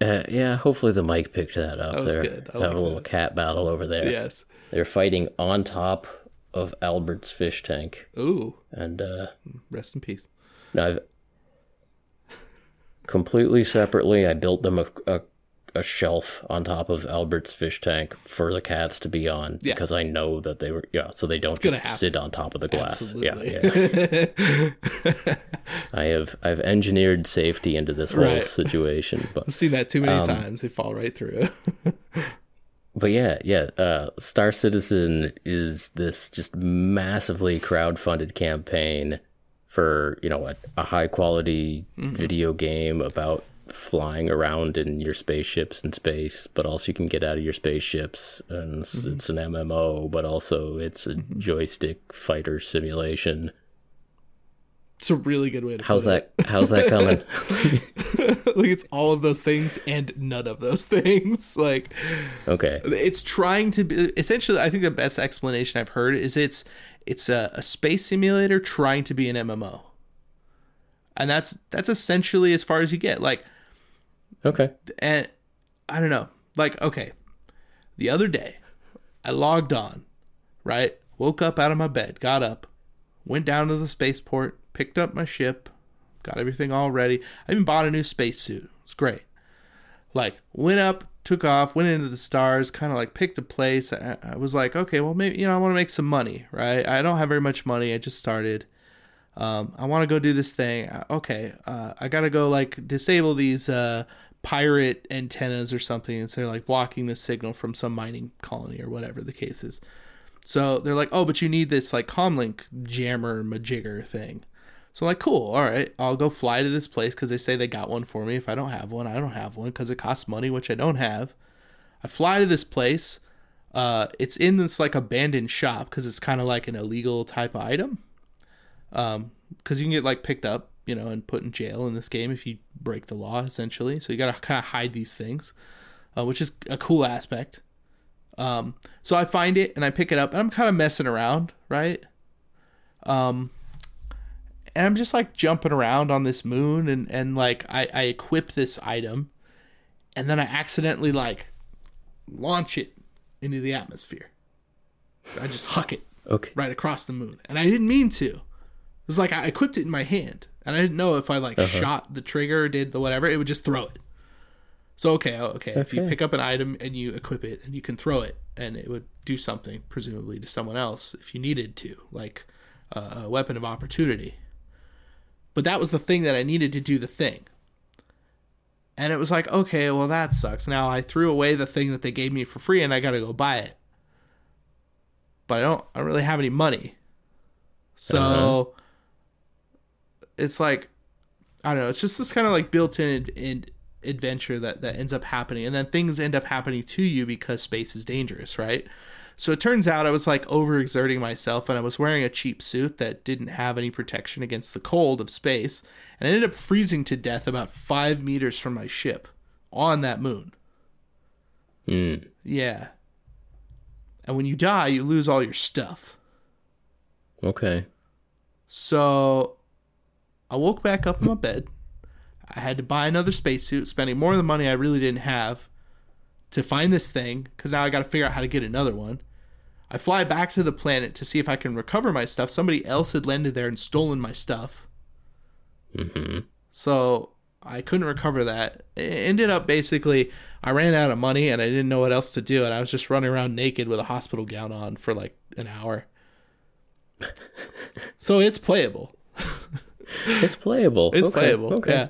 uh, yeah hopefully the mic picked that up That was there good. I Have like a little that. cat battle over there Yes. they're fighting on top of albert's fish tank Ooh, and uh rest in peace. No, I've completely separately. I built them a, a a shelf on top of Albert's fish tank for the cats to be on Yeah. because I know that they were yeah, so they don't just sit on top of the glass. Absolutely. Yeah, yeah. I have I've engineered safety into this whole Right. situation, but I've seen that too many Um, times. They fall right through. But yeah, yeah, uh, Star Citizen is this just massively crowd-funded campaign for you know a, a high-quality video game about flying around in your spaceships in space, but also you can get out of your spaceships, and it's, mm-hmm. it's an MMO, but also it's a mm-hmm. joystick fighter simulation. it's a really good way to How's that? How's that coming? like it's all of those things and none of those things. Like Okay, it's trying to be essentially i think the best explanation i've heard is it's it's a, a space simulator trying to be an mmo and that's that's essentially as far as you get like okay, and i don't know like okay the other day I logged on, right? Woke up out of my bed, got up, went down to the spaceport, picked up my ship, got everything all ready. I even bought a new spacesuit. It's great. Like, went up, took off, went into the stars, kind of like picked a place. I, I, was like, okay, well, maybe, you know, I want to make some money, right? I don't have very much money. I just started. Um, I want to go do this thing. Uh, okay, uh, I got to go like disable these uh, pirate antennas or something instead of like blocking the signal from some mining colony or whatever the case is. So they're like, oh, but you need this like comlink jammer majigger thing. So I'm like, cool, all right, I'll go fly to this place because they say they got one for me. If I don't have one, I don't have one because it costs money, which I don't have. I fly to this place. Uh, it's in this like abandoned shop because it's kind of like an illegal type of item. Um, because you can get like picked up, you know, and put in jail in this game if you break the law, essentially. So you gotta kind of hide these things, uh, which is a cool aspect. Um, so I find it and I pick it up and I'm kind of messing around, right? Um, and I'm just like jumping around on this moon and and like I, I equip this item and then I accidentally like launch it into the atmosphere. I just huck it Okay. right across the moon. And I didn't mean to. It was like I equipped it in my hand. And I didn't know if I like shot the trigger, did the whatever, it would just throw it. So okay, oh, okay. If you pick up an item and you equip it and you can throw it and it would do something, presumably to someone else if you needed to, like uh, a weapon of opportunity. But that was the thing that I needed to do the thing. And it was like, okay, well that sucks. Now I threw away the thing that they gave me for free and I got to go buy it. But I don't I don't really have any money. So Uh-huh. It's like I don't know, it's just this kind of like built-in in adventure that that ends up happening and then things end up happening to you because space is dangerous, right? So it turns out I was like overexerting myself and I was wearing a cheap suit that didn't have any protection against the cold of space and I ended up freezing to death about 5 meters from my ship on that moon. Hmm. Yeah. And when you die, you lose all your stuff. Okay. So I woke back up in my bed. I had to buy another spacesuit, spending more of the money I really didn't have to find this thing, because now I got to figure out how to get another one. I fly back to the planet to see if I can recover my stuff. Somebody else had landed there and stolen my stuff. Mm-hmm. So I couldn't recover that. It ended up basically, I ran out of money and I didn't know what else to do. And I was just running around naked with a hospital gown on for like an hour. so it's playable. It's playable. It's Okay, playable. Okay. Yeah.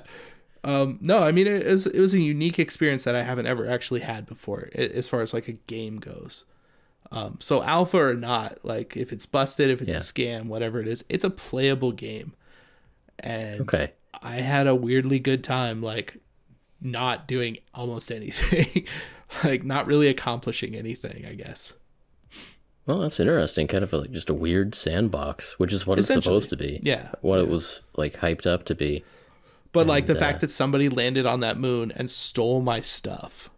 Um, no, I mean it was it was a unique experience that I haven't ever actually had before, as far as like a game goes. Um, so alpha or not, like if it's busted, if it's Yeah. a scam, whatever it is, it's a playable game. And Okay. I had a weirdly good time, like not doing almost anything, like not really accomplishing anything. I guess. Well, that's interesting. Kind of like just a weird sandbox, which is what it's supposed to be. Yeah. What it was like hyped up to be. But like the And, fact uh, that somebody landed on that moon and stole my stuff.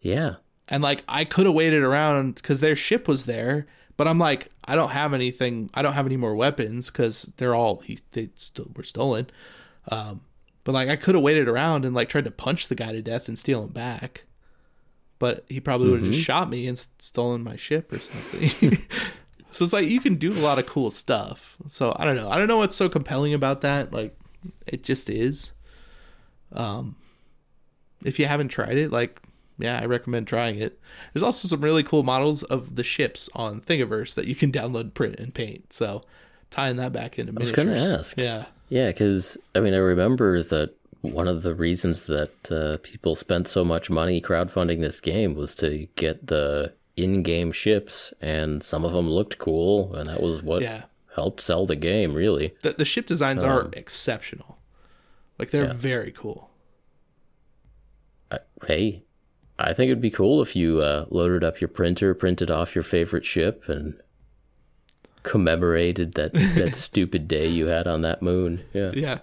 Yeah. and like I could have waited around because their ship was there, but I'm like I don't have anything. I don't have any more weapons because they're all he they still were stolen. Um, but like I could have waited around and like tried to punch the guy to death and steal him back, but he probably would have just shot me and stolen my ship or something. so it's like you can do a lot of cool stuff. So I don't know. I don't know what's so compelling about that. Like it just is. Um, if you haven't tried it, like yeah, I recommend trying it. There's also some really cool models of the ships on Thingiverse that you can download, print, and paint. So tying that back into I was miniatures. gonna ask. Yeah. Yeah, because I mean, I remember that one of the reasons that uh, people spent so much money crowdfunding this game was to get the in-game ships, and some of them looked cool, and that was what Yeah. helped sell the game. Really, The, the ship designs are exceptional. Like they're yeah. very cool. I, hey, I think it'd be cool if you uh, loaded up your printer, printed off your favorite ship, and commemorated that that stupid day you had on that moon. Yeah. Yeah.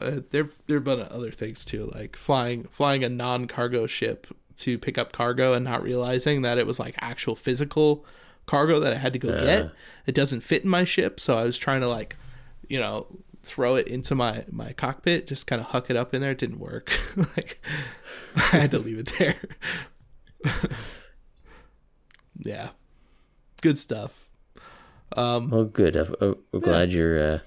Uh, there there have been other things too, like flying flying a non-cargo ship to pick up cargo and not realizing that it was like actual physical cargo that I had to go get. It doesn't fit in my ship, so I was trying to like, you know, throw it into my my cockpit, just kind of huck it up in there. It didn't work. like I had to leave it there. Yeah, good stuff. Um, Oh, good. I'm, I'm glad you're uh,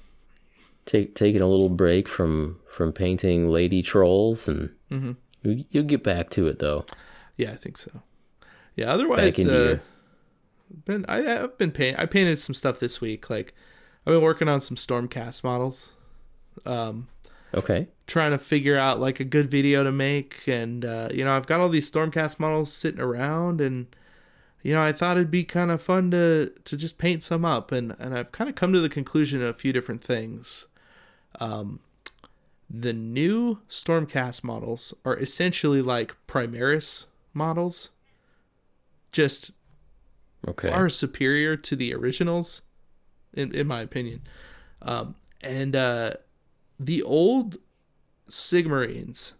take, taking a little break from from painting lady trolls, and Mm-hmm. you, you'll get back to it though. yeah, I think so. Yeah, otherwise, uh, been I, I've been paint. I painted some stuff this week. Like I've been working on some Stormcast models. Um, Okay. trying to figure out like a good video to make and uh, you know i've got all these stormcast models sitting around and you know i thought it'd be kind of fun to to just paint some up and and i've kind of come to the conclusion of a few different things um the new stormcast models are essentially like primaris models just Okay. far superior to the originals in, in my opinion. Um, and uh, the old sigmarines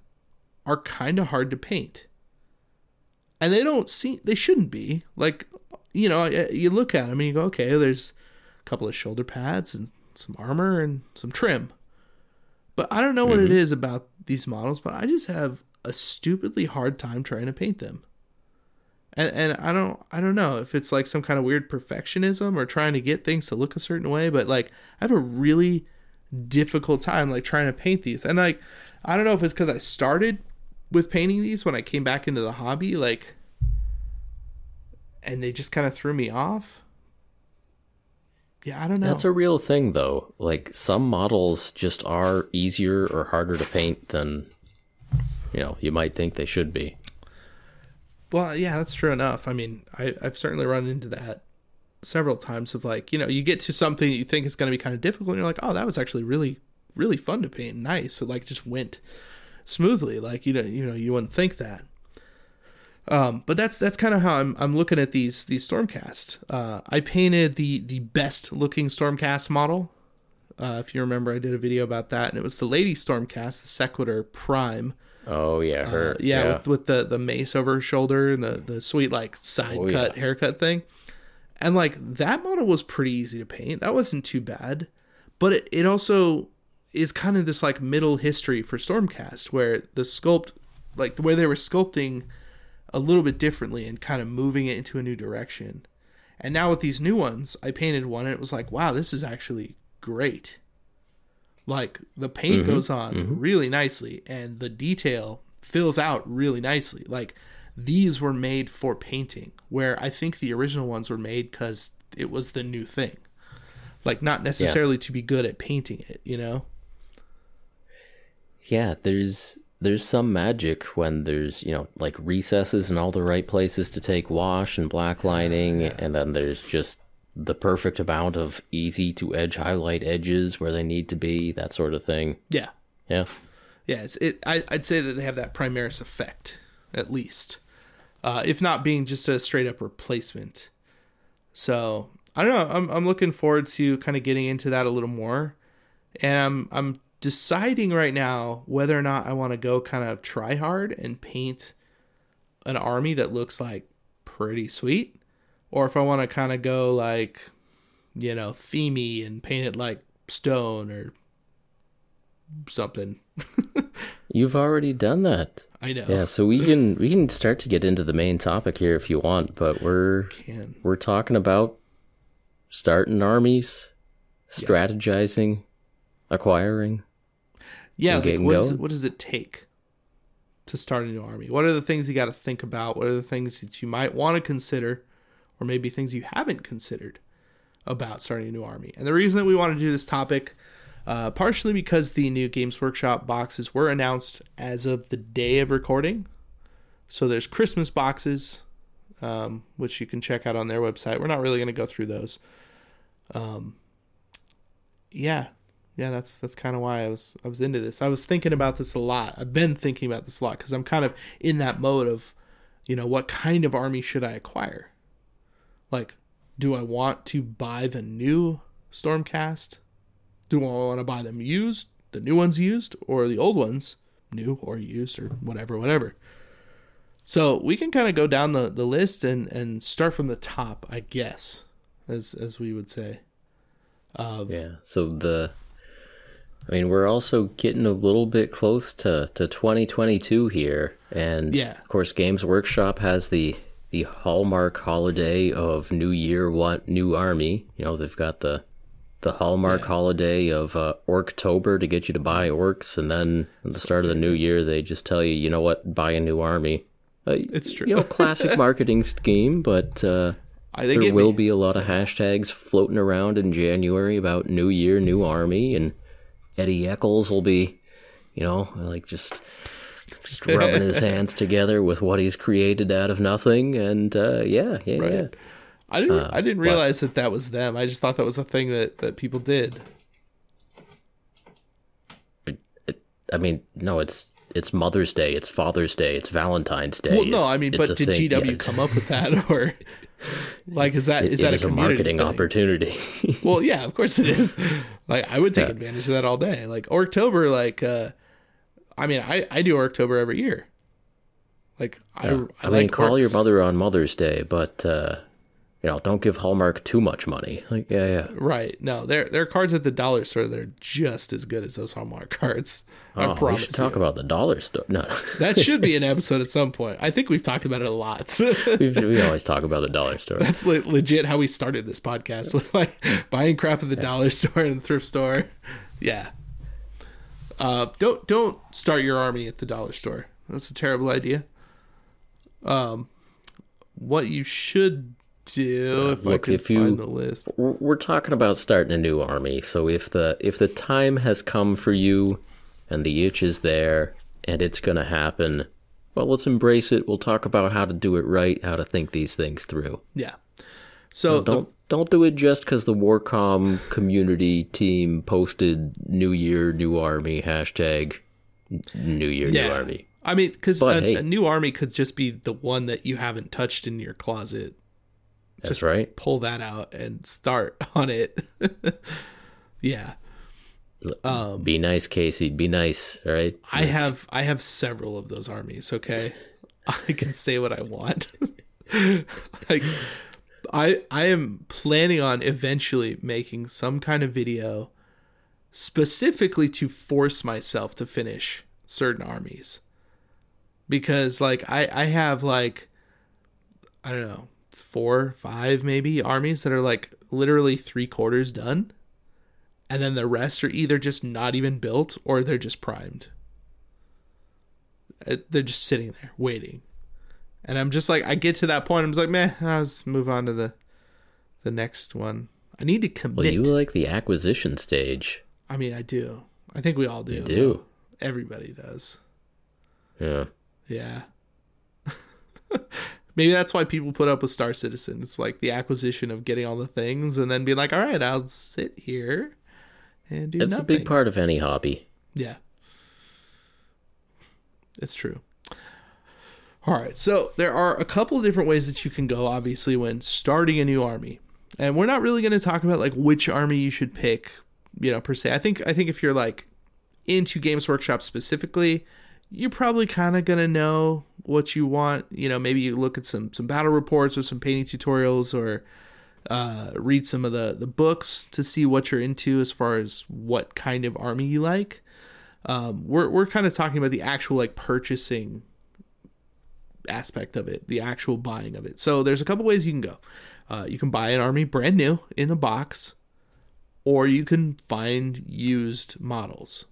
are kind of hard to paint. And they don't seem they shouldn't be. Like you know you look at them and you go okay there's a couple of shoulder pads and some armor and some trim but i don't know what it mm-hmm. is about these models but i just have a stupidly hard time trying to paint them and and I don't I don't know if it's like some kind of weird perfectionism or trying to get things to look a certain way, but like I have a really difficult time like trying to paint these. And like I don't know if it's cuz I started with painting these when I came back into the hobby like and they just kind of threw me off. Yeah, I don't know. That's a real thing though. Like some models just are easier or harder to paint than you know, you might think they should be. Well, yeah, that's true enough. I mean, I, I've certainly run into that several times of like, you know, you get to something you think is going to be kind of difficult and you're like, oh, that was actually really, really fun to paint. Nice. It like just went smoothly. Like, you know, you know, you wouldn't think that. Um, but that's that's kind of how I'm I'm looking at these these Stormcast. Uh, I painted the the best looking Stormcast model. Uh, if you remember, I did a video about that, and it was the Lady Stormcast, the Sequitor Prime. Oh yeah, her Uh, yeah, With, with the the mace over her shoulder and the the sweet like side Oh, cut yeah. haircut thing, and like that model was pretty easy to paint. That wasn't too bad, but it, it also is kind of this like middle history for Stormcast where the sculpt, like the way they were sculpting, a little bit differently and kind of moving it into a new direction. And now with these new ones, I painted one and it was like, wow, this is actually great. Like the paint mm-hmm. goes on mm-hmm. really nicely and the detail fills out really nicely. Like these were made for painting, where I think the original ones were made because it was the new thing. Like not necessarily to be good at painting it, you know? Yeah, there's there's some magic when there's, you know, like recesses in all the right places to take wash and black lining and then there's just the perfect amount of easy to edge highlight edges where they need to be, that sort of thing. Yeah. Yeah. Yeah, it's, it, I, I'd say that they have that Primaris effect, at least. Uh, if not being just a straight up replacement. So, I don't know. I'm, I'm looking forward to kind of getting into that a little more. And I'm, I'm deciding right now whether or not I want to go kind of try hard and paint an army that looks like pretty sweet. Or if I want to kind of go like, you know, themey and paint it like stone or something. You've already done that. I know. Yeah, so we can we can start to get into the main topic here if you want, but we're Can. we're talking about starting armies, strategizing, acquiring. Yeah, like what, is what does it take to start a new army? What are the things you got to think about? What are the things that you might want to consider, or maybe things you haven't considered about starting a new army? And the reason that we want to do this topic, uh, partially because the new Games Workshop boxes were announced as of the day of recording. So there's Christmas boxes, um, which you can check out on their website. We're not really going to go through those. Um, yeah, yeah, that's that's kind of why I was I was into this. I was thinking about this a lot. I've been thinking about this a lot because I'm kind of in that mode of, you know, what kind of army should I acquire? Like, do I want to buy the new Stormcast? Do I want to buy them used, the new ones used, or the old ones new or used or whatever, whatever? So we can kind of go down the, the list and, and start from the top, I guess, as as we would say. Of Yeah. So the I mean, we're also getting a little bit close to, to 2022 here. And Yeah. of course, Games Workshop has the the hallmark holiday of New Year, what New Army. You know, they've got the the hallmark holiday of uh, Orktober to get you to buy orcs, and then at the start of the new year, they just tell you, you know what, buy a new army. Uh, It's true. You know, classic marketing scheme, but uh, there will me. be a lot of hashtags floating around in January about New Year, New Army, and Eddie Eccles will be, you know, like just just rubbing his hands together with what he's created out of nothing, and uh, yeah, yeah, Right. yeah. I didn't. Uh, I didn't realize that that was them. I just thought that was a thing that that people did. I mean, no, it's it's Mother's Day, it's Father's Day, it's Valentine's Day. Well, no, I mean, but did. GW Yeah, come up with that, or like is that is that is a a marketing thing? opportunity. Well, yeah, of course it is. Like I would take advantage of that all day. Like October, like uh I mean, I I do October every year. Like I I, I mean, like call your mother on Mother's Day, but uh, you know, don't give Hallmark too much money. Like, yeah, yeah. Right. No, there there are cards at the dollar store that are just as good as those Hallmark cards. I Oh, we promise should talk you. about the dollar store. No, That should be an episode at some point. I think we've talked about it a lot. we we always talk about the dollar store. That's le- legit how we started this podcast with like buying crap at the dollar store and thrift store. Yeah. Uh, don't don't start your army at the dollar store. That's a terrible idea. Um, what you should do if I look, can if you- find the list. We're talking about starting a new army, so if the if the time has come for you, and the itch is there, and it's gonna happen, well, let's embrace it. We'll talk about how to do it right, how to think these things through. Yeah. So the- Don't don't do it just because the Warcom community team posted New Year, New Army hashtag New Year, New. Army. I mean, because a, hey. a new army could just be the one that you haven't touched in your closet. That's right. Pull that out and start on it. yeah. Um, Be nice, Casey. Be nice. All right. I have I have several of those armies, okay? I can say what I want. like I I am planning on eventually making some kind of video specifically to force myself to finish certain armies. Because like I I have like I don't know, four, five maybe armies that are like literally three quarters done and then the rest are either just not even built or they're just primed. Uh, They're just sitting there waiting, and I'm just like, I get to that point, I'm just like, meh, I'll just move on to the the next one. I need to commit. Well, you like the acquisition stage. I mean, I do. I think we all do. do. Everybody does. Yeah. Yeah. Maybe that's why people put up with Star Citizen. It's like the acquisition of getting all the things and then being like, all right, I'll sit here and do It's nothing. a big part of any hobby. Yeah. It's true. All right. So there are a couple of different ways that you can go, obviously, when starting a new army. And we're not really going to talk about like which army you should pick, you know, per se. I think I think if you're like into Games Workshop specifically, you're probably kind of to know what you want. You know, maybe you look at some some battle reports or some painting tutorials or uh, read some of the the books to see what you're into as far as what kind of army you like. Um, we're we're kind of talking about the actual like purchasing aspect of it, the actual buying of it. So there's a couple ways you can go. Uh, you can buy an army brand new in a box, or you can find used models.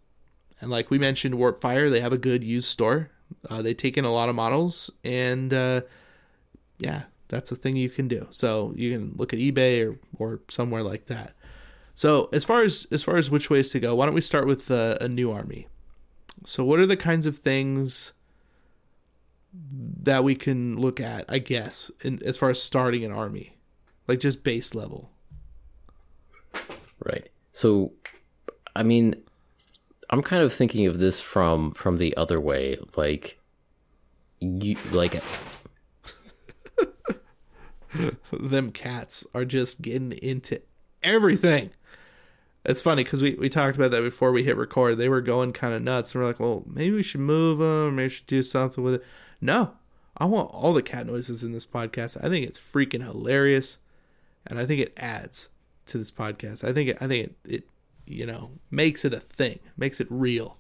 And like we mentioned, Warpfire, they have a good used store. Uh, they take in a lot of models, and uh, yeah, that's a thing you can do. So you can look at eBay or or somewhere like that. So as far as as far as which ways to go, why don't we start with uh, a new army? So what are the kinds of things that we can look at? I guess in, as far as starting an army, like just base level. Right. So, I mean, I'm kind of thinking of this from from the other way, like you like Them cats are just getting into everything. It's funny because we, we talked about that before we hit record. They were going kind of nuts. And we're like, well, maybe we should move them. Maybe we should do something with it. No, I want all the cat noises in this podcast. I think it's freaking hilarious, and I think it adds to this podcast. I think it, I think it, it you know makes it a thing, makes it real.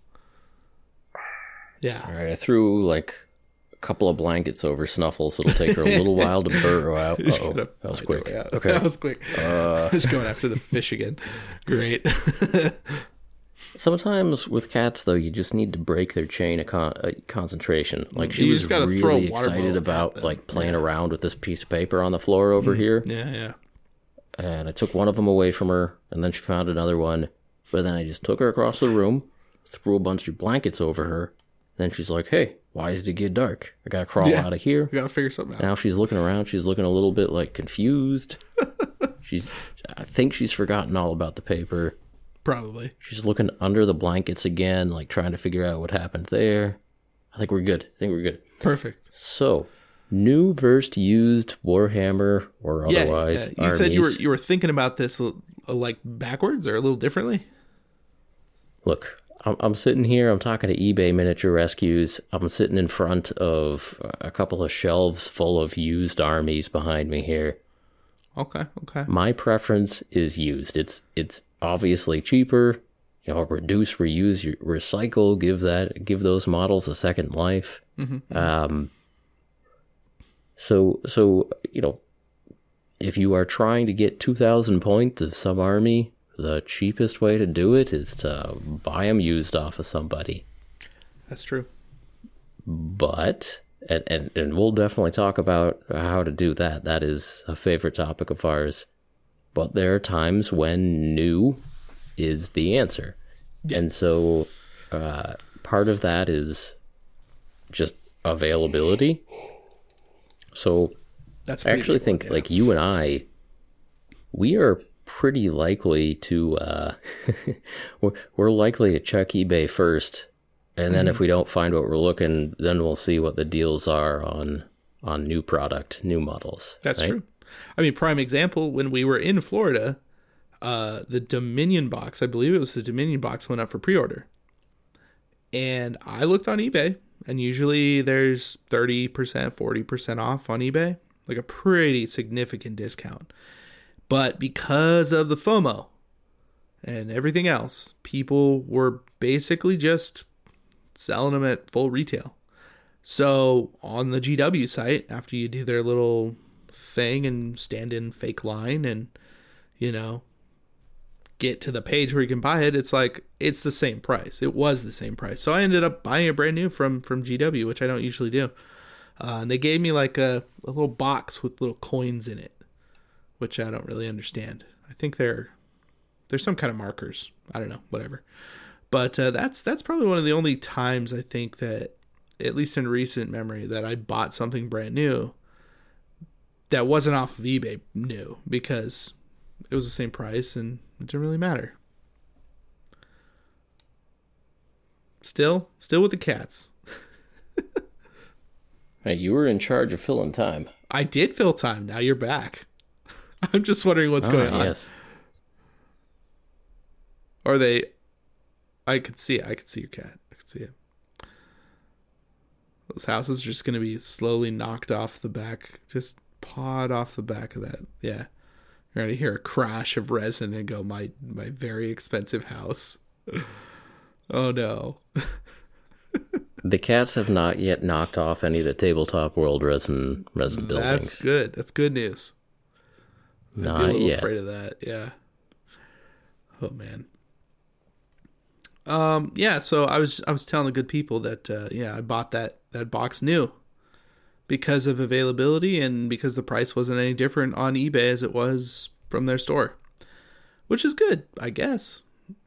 Yeah, all right, I threw like a couple of blankets over Snuffles. It'll take her a little while to burrow out. Uh-oh. That was quick. her way out. Okay. That was quick. Uh, Just going after the fish again. Great. Sometimes with cats, though, you just need to break their chain of con- uh, concentration. Like she was just gotta throw a really excited about like playing around with this piece of paper on the floor over here, yeah, yeah. and I took one of them away from her, and then she found another one. But then I just took her across the room, threw a bunch of blankets over her. Then she's like, "Hey, why did it get dark? I gotta crawl Yeah. out of here." We gotta figure something out. Now she's looking around. She's looking a little bit like confused. she's, I think she's forgotten all about the paper. Probably. She's looking under the blankets again, like trying to figure out what happened there. I think we're good. I think we're good. Perfect. So, new versus used Warhammer or Yeah, otherwise. yeah. You said you were you were thinking about this uh, like backwards or a little differently. Look, I'm, I'm sitting here. I'm talking to eBay Miniature Rescues. I'm sitting in front of a couple of shelves full of used armies behind me here. Okay, okay. My preference is used. It's it's obviously cheaper. You know, reduce, reuse, recycle. Give that, give those models a second life. Um. So so you know, if you are trying to get two thousand points of some army, the cheapest way to do it is to buy them used off of somebody. That's true. But and, and and we'll definitely talk about how to do that. That is a favorite topic of ours. But there are times when new is the answer, and so uh, part of that is just availability. So That's I actually think yeah. like you and I, we are pretty likely to uh, we're, we're likely to check eBay first, and then Mm-hmm. if we don't find what we're looking, then we'll see what the deals are on on new product, new models. That's right? true. I mean, prime example when we were in Florida, uh, the Dominion box, I believe it was the Dominion box, went up for pre-order, and I looked on eBay, and usually there's thirty percent, forty percent off on eBay, like a pretty significant discount. But because of the FOMO and everything else, people were basically just selling them at full retail. So on the GW site, after you do their little thing and stand in fake line and, you know, get to the page where you can buy it, it's like it's the same price. It was the same price. So I ended up buying it brand new from from GW, which I don't usually do. Uh, and they gave me like a, a little box with little coins in it, which I don't really understand. I think they're there's some kind of markers. I don't know, whatever. But uh, that's that's probably one of the only times I think that, at least in recent memory, that I bought something brand new that wasn't off of eBay new because it was the same price and it didn't really matter. Still, still with the cats. Hey, you were in charge of filling time. I did fill time. Now you're back. I'm just wondering what's Ah, going on. yes. Are they? I could see it. I could see your cat. I could see it. Those houses are just gonna be slowly knocked off the back, just pawed off the back of that. Yeah, you're gonna hear a crash of resin and go, my my very expensive house. oh no. The cats have not yet knocked off any of the tabletop world resin resin buildings. That's good. That's good news. I'd be a Not little yet. afraid of that. Yeah. Oh man. Um. Yeah. So I was I was telling the good people that uh, yeah I bought that that box new because of availability and because the price wasn't any different on eBay as it was from their store, which is good I guess.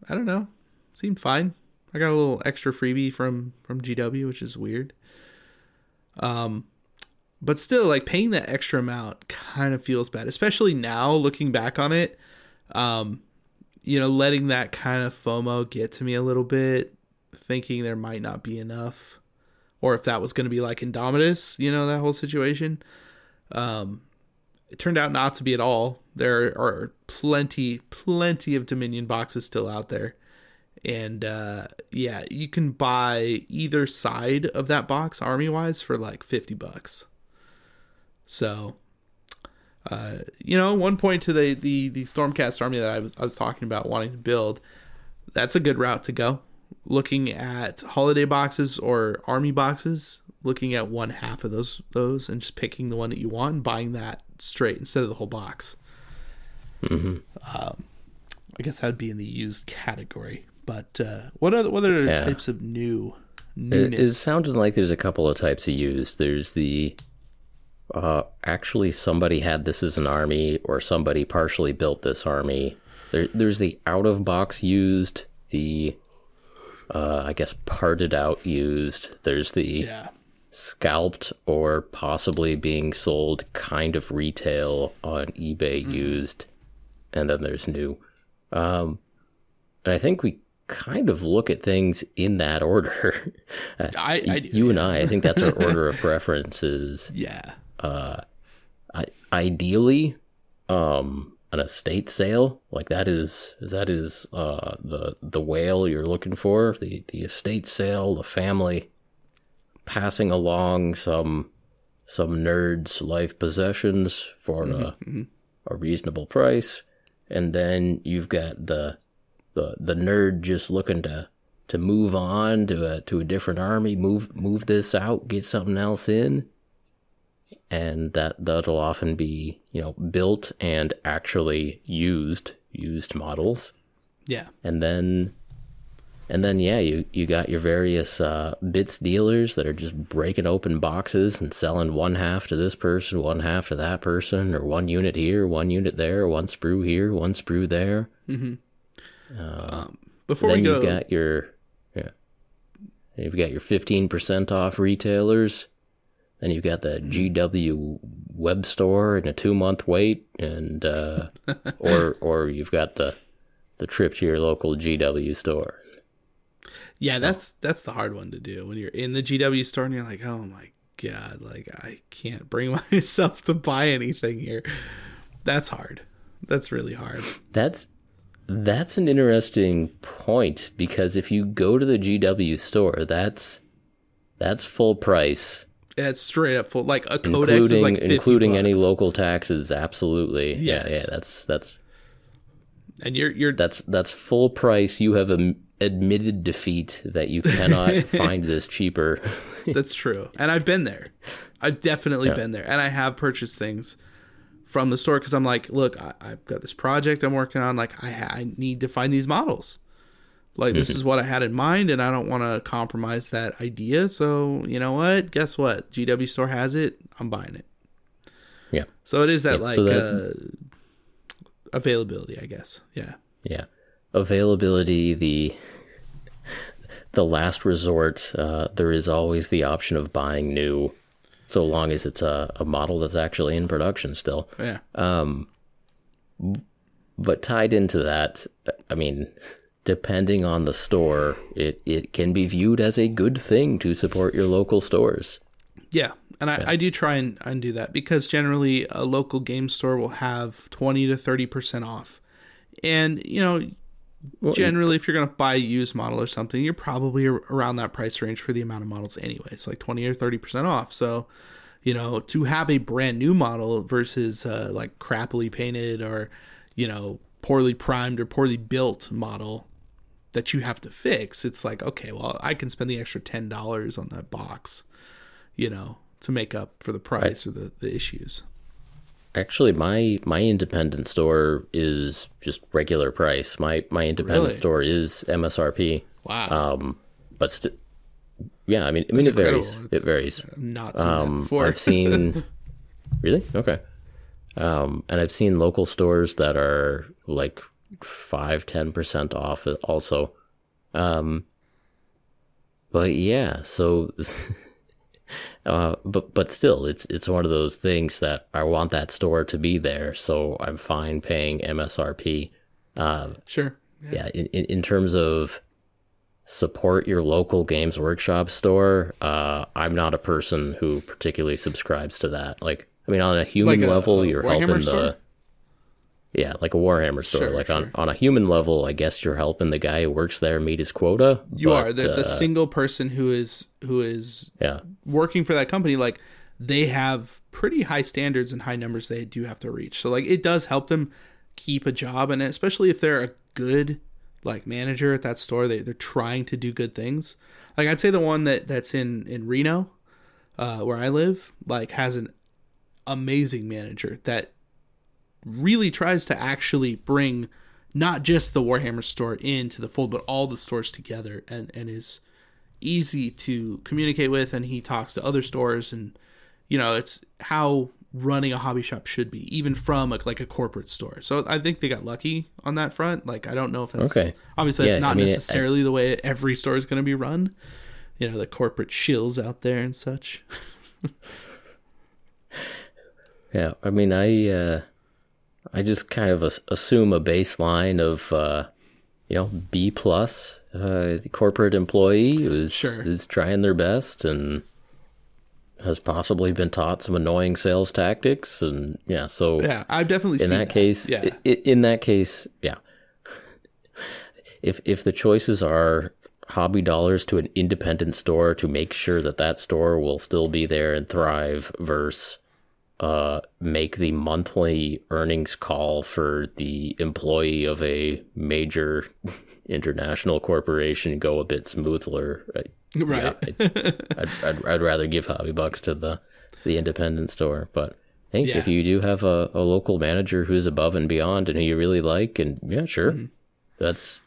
I don't know. Seemed fine. I got a little extra freebie from from GW, which is weird. Um, but still like paying that extra amount kind of feels bad especially now looking back on it um you know letting that kind of fomo get to me a little bit thinking there might not be enough or if that was going to be like indomitus you know that whole situation um it turned out not to be at all. There are plenty plenty of dominion boxes still out there and uh yeah you can buy either side of that box army wise for like 50 bucks so, uh, you know, one point to the, the, the Stormcast army that I was, I was talking about wanting to build, that's a good route to go. Looking at holiday boxes or army boxes looking at one half of those those and just picking the one that you want and buying that straight instead of the whole box. Mm-hmm. Um, I guess that would be in the used category. But uh, what other what other Yeah. types of new It, newness? it sounded like there's a couple of types of used. There's the uh, actually somebody had this as an army, or somebody partially built this army. There, there's the out of box used, the uh, I guess parted out used. There's the yeah, scalped or possibly being sold kind of retail on eBay used, and then there's new. Um, and I think we kind of look at things in that order. Uh, I- I you and I, I think that's our order of preferences. yeah, I, ideally, um, an estate sale. Like that is that is uh the the whale you're looking for. The the estate sale the family passing along some some nerds life possessions for a, a reasonable price. And then you've got the the the nerd just looking to to move on to a to a different army move move this out get something else in and that that'll often be you know built and actually used used models. Yeah, and then and then yeah you you got your various uh, bits dealers that are just breaking open boxes and selling one half to this person one half to that person or one unit here one unit there one sprue here one sprue there. Mm-hmm. Uh, um, before then we go, you've got your yeah you've got your 15% off retailers then you've got the gw web store and a two month wait and uh, or or you've got the the trip to your local gw store yeah, that's that's the hard one to do when you're in the GW store and you're like, oh my god, like I can't bring myself to buy anything here. That's hard. That's really hard. That's that's an interesting point because if you go to the GW store, that's that's full price, It's straight up full. Like a codex is including like 50 including any local taxes. Absolutely, yeah, Yes. yeah. That's that's and you're you're that's that's full price. You have am- admitted defeat that you cannot find this cheaper. That's true. And I've been there. I've definitely been there. And I have purchased things from the store because I'm like, look, I, I've got this project I'm working on. Like, I, I need to find these models. Like, this is what I had in mind, and I don't want to compromise that idea. So, you know what? Guess what? GW Store has it. I'm buying it. yeah, So it is that, Yeah, like, so that- uh, availability, I guess. Yeah. yeah. Availability the the last resort. Uh, there is always the option of buying new, so long as it's a, a model that's actually in production still. Yeah. Um, but tied into that, I mean, depending on the store, it, it can be viewed as a good thing to support your local stores. Yeah, and I, I do try and, and do that because generally a local game store will have twenty to thirty percent off, and you know, generally if you're gonna buy a used model or something, you're probably around that price range for the amount of models anyway. It's like twenty or thirty percent off. So, you know, to have a brand new model versus uh, like crappily painted or you know poorly primed or poorly built model that you have to fix, it's like okay, well I can spend the extra ten dollars on that box you know, to make up for the price or the, the issues. Actually, my my independent store is just regular price. My my independent Really? store is MSRP. Wow. Um, but st- yeah, I mean, I mean, That's it varies. It varies. I've not seen that Um, before. I've seen really okay, um, and I've seen local stores that are like five, ten percent off also. Um, but yeah, so, uh, but but still, it's it's one of those things that I want that store to be there, so I'm fine paying MSRP. Um, sure. yeah in, in, in terms of support your local games workshop store uh i'm not a person who particularly subscribes to that like i mean on a human Like a- level a you're Warhammer helping store? the yeah like a warhammer store Sure, like on sure. on a human level i guess you're helping the guy who works there meet his quota You but, are the, the uh, single person who is who is yeah working for that company. Like they have pretty high standards and high numbers they do have to reach. So like it does help them keep a job, and especially if they're a good like manager at that store, they they're trying to do good things. Like I'd say the one that that's in in Reno, uh, where I live, like has an amazing manager that really tries to actually bring not just the Warhammer store into the fold, but all the stores together, and and is easy to communicate with, and he talks to other stores, and you know it's how running a hobby shop should be, even from like, like a corporate store. So I think they got lucky on that front. Like I don't know if that's Okay. obviously Yeah, it's not I mean, necessarily the way every store is going to be run. You know the corporate shills out there and such. Yeah, I mean, I uh, I just kind of assume a baseline of uh, you know B plus uh, the corporate employee who's Sure. is trying their best and has possibly been taught some annoying sales tactics and yeah. So Yeah, I've definitely in seen that case, Yeah, i- i- in that case, yeah. If if the choices are hobby dollars to an independent store to make sure that that store will still be there and thrive versus uh make the monthly earnings call for the employee of a major international corporation go a bit smoother I- right. I'd, I'd, I'd rather give hobby bucks to the the independent store but I think Yeah. if you do have a, a local manager who's above and beyond and who you really like and yeah sure Mm-hmm. that's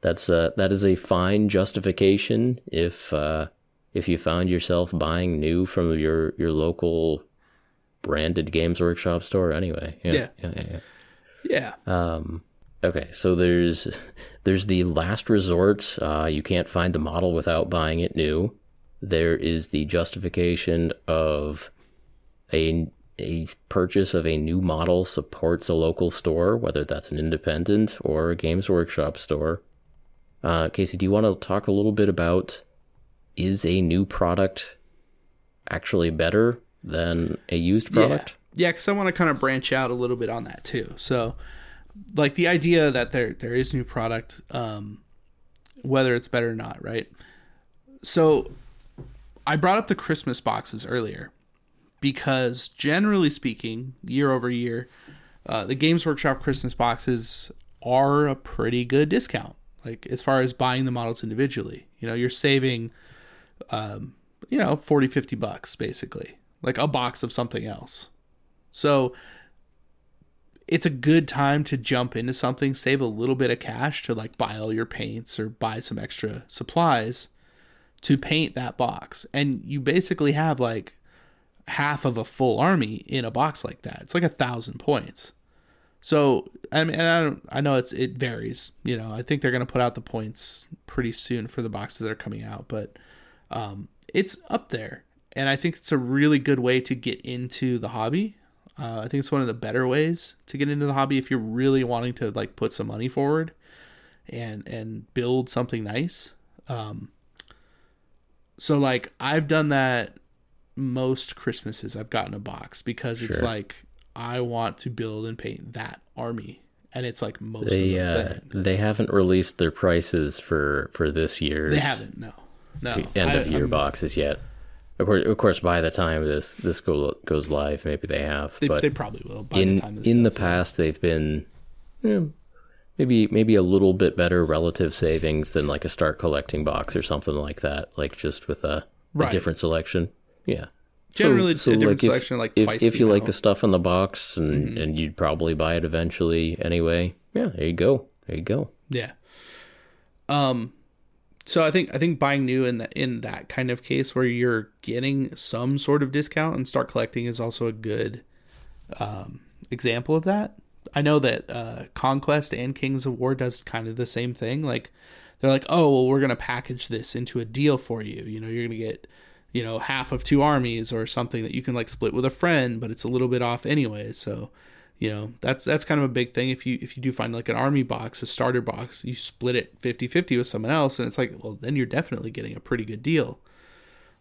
that's uh that is a fine justification if uh if you found yourself buying new from your your local branded games workshop store anyway yeah Yeah. yeah, yeah, yeah. yeah, Um, okay, so there's there's the last resort. Uh, you can't find the model without buying it new. There is the justification of a a purchase of a new model supports a local store, whether that's an independent or a Games Workshop store. Uh, Casey, do you want to talk a little bit about is a new product actually better than a used product? Yeah, yeah, because I want to kind of branch out a little bit on that too. So, like the idea that there there is new product, um, whether it's better or not, right? So, I brought up the Christmas boxes earlier because, generally speaking, year over year, uh, the Games Workshop Christmas boxes are a pretty good discount. Like as far as buying the models individually, you know, you're saving um, you know 40 50 bucks basically like a box of something else. So it's a good time to jump into something save a little bit of cash to like buy all your paints or buy some extra supplies to paint that box. And you basically have like half of a full army in a box like that. It's like a thousand points. So I mean, and I don't, I know it's it varies. You know, I think they're gonna put out the points pretty soon for the boxes that are coming out, but um, it's up there, and I think it's a really good way to get into the hobby. Uh, I think it's one of the better ways to get into the hobby if you're really wanting to like put some money forward and and build something nice. Um, so like I've done that most Christmases. I've gotten a box because it's like I want to build and paint that army, and it's like most They of uh, they haven't released their prices for for this year's They haven't. No, no. end of I- year I'm- boxes yet. Of course, of course, by the time this this go, goes live, maybe they have. They, but they probably will. By in the time this in the past, they've been eh, maybe maybe a little bit better relative savings than like a start collecting box or something like that. Like just with a, a different selection. Yeah. Generally, a different if- selection, like if, twice if the you like amount. Mm-hmm. the stuff in the box and and you'd probably buy it eventually anyway. Yeah, there you go. There you go. Yeah. Um so I think I think buying new in that in that kind of case where you're getting some sort of discount and start collecting is also a good um example of that. I know that uh Conquest and Kings of War does kind of the same thing. Like they're like, "Oh, well we're to package this into a deal for you. You know, you're to get you know, half of two armies or something that you can like split with a friend, but it's a little bit off anyway. So, you know, that's that's kind of a big thing. If you if you do find like an army box, a starter box, you split it 50-50 with someone else and it's like, well, then you're definitely getting a pretty good deal.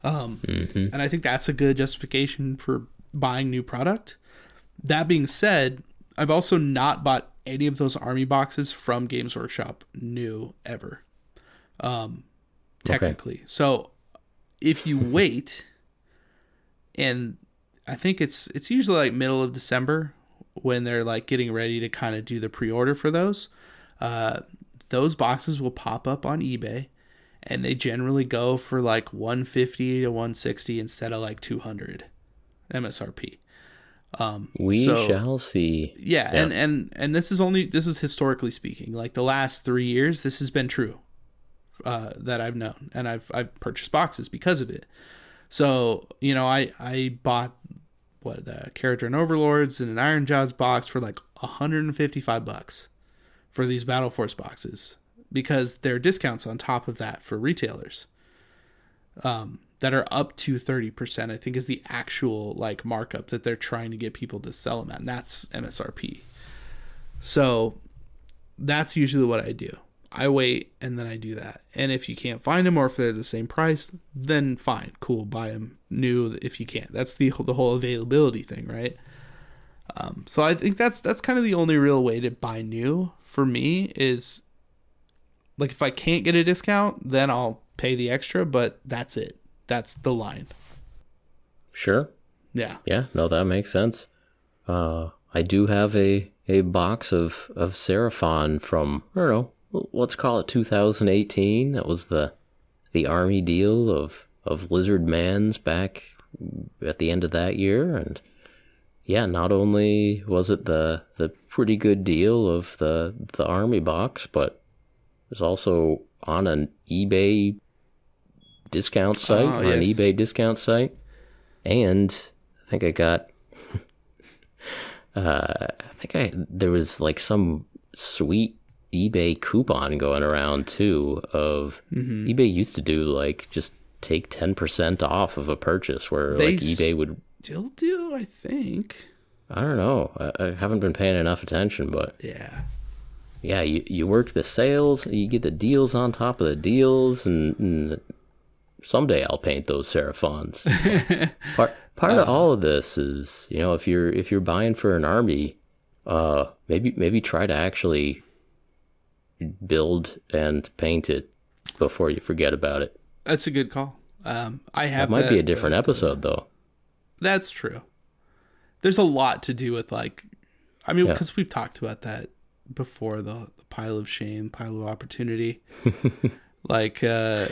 Um and I think that's a good justification for buying new product. That being said, I've also not bought any of those army boxes from Games Workshop new ever. Um technically. So if you wait and I think it's it's usually like middle of December when they're like getting ready to kind of do the pre-order for those. Uh, those boxes will pop up on eBay, and they generally go for like 150 to 160 instead of like 200 MSRP. Um, We so- shall see. yeah, Yeah. and and and this is only this was historically speaking. Like the last three years, this has been true uh, that I've known, and I've I've purchased boxes because of it. So you know, I I bought what the Kharadron Overlords and an Ironjawz box for like 155 bucks for these Battle Force boxes because there are discounts on top of that for retailers. Um, that are up to 30%, I think is the actual like markup that they're trying to get people to sell them at. And that's MSRP. So that's usually what I do. I wait and then I do that. And if you can't find them or if they're the same price, then fine, cool, buy them new if you can't. That's the the whole availability thing, right? Um, so I think that's that's kind of the only real way to buy new for me is like if I can't get a discount, then I'll pay the extra, but that's it. That's the line. Sure. Yeah. Yeah, no, that makes sense. Uh, I do have a, a box of, of Seraphon from, I don't know, let's call it 2018. That was the the army deal of, of Lizard Mans back at the end of that year. And yeah, not only was it the, the pretty good deal of the, the army box, but it was also on an eBay discount site, Oh, on an eBay discount site. And I think I got uh I think I there was like some sweet eBay coupon going around too of Mm-hmm. eBay used to do like just take 10% off of a purchase where They like eBay would Still do, I think. I don't know. I, I haven't been paying enough attention, but Yeah. yeah, you, you work the sales, you get the deals on top of the deals, and, and someday I'll paint those seraphons. part part of all of this is, you know, if you're if you're buying for an army, uh, maybe maybe try to actually build and paint it before you forget about it. That's a good call. Um, I have That might be a different that- episode though. That's true. There's a lot to do with like, I mean, Yeah. because we've talked about that before the, the pile of shame, pile of opportunity. like, uh,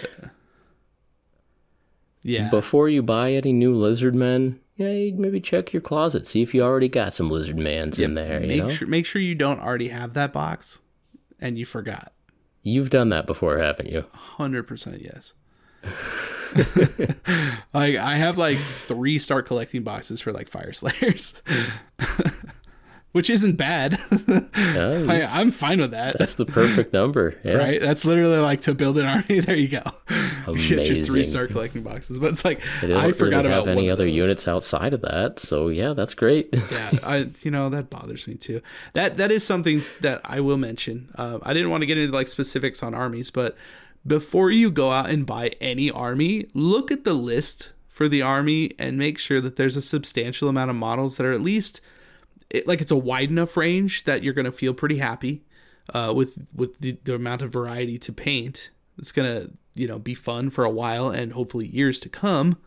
yeah, Before you buy any new lizard men, yeah, maybe check your closet, see if you already got some lizard mans in there. You make know, sure make sure you don't already have that box, and you forgot. you've done that before, haven't you? Hundred percent yes. like I have like three start collecting boxes for like Fyreslayers, which isn't bad. I, I'm fine with that. That's the perfect number. Yeah. right? That's literally like to build an army. There you go. You Get your three star collecting boxes. But it's like It I forgot really about have any other units outside of that. So yeah, that's great. yeah, I you know that bothers me too. That that is something that I will mention. Uh, I didn't want to get into like specifics on armies, but before you go out and buy any army, look at the list for the army and make sure that there's a substantial amount of models that are at least it, like it's a wide enough range that you're going to feel pretty happy uh, with with the, the amount of variety to paint. It's gonna you know be fun for a while and hopefully years to come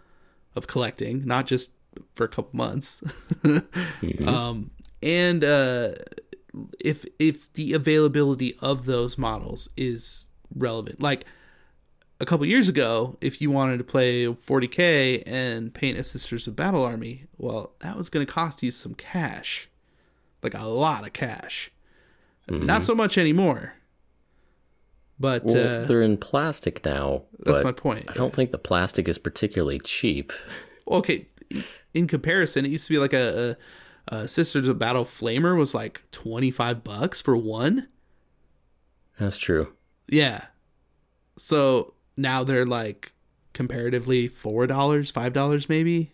of collecting, not just for a couple months. um, and uh, if if the availability of those models is relevant, like a couple years ago, if you wanted to play 40k and paint a Sisters of Battle army, well, that was going to cost you some cash, like a lot of cash. Not so much anymore. But Well, uh, they're in plastic now. that's my point. I don't think the plastic is particularly cheap. okay in comparison it used to be like a, a, a sisters of battle flamer was like 25 bucks for one That's true. yeah so now they're like comparatively four dollars five dollars maybe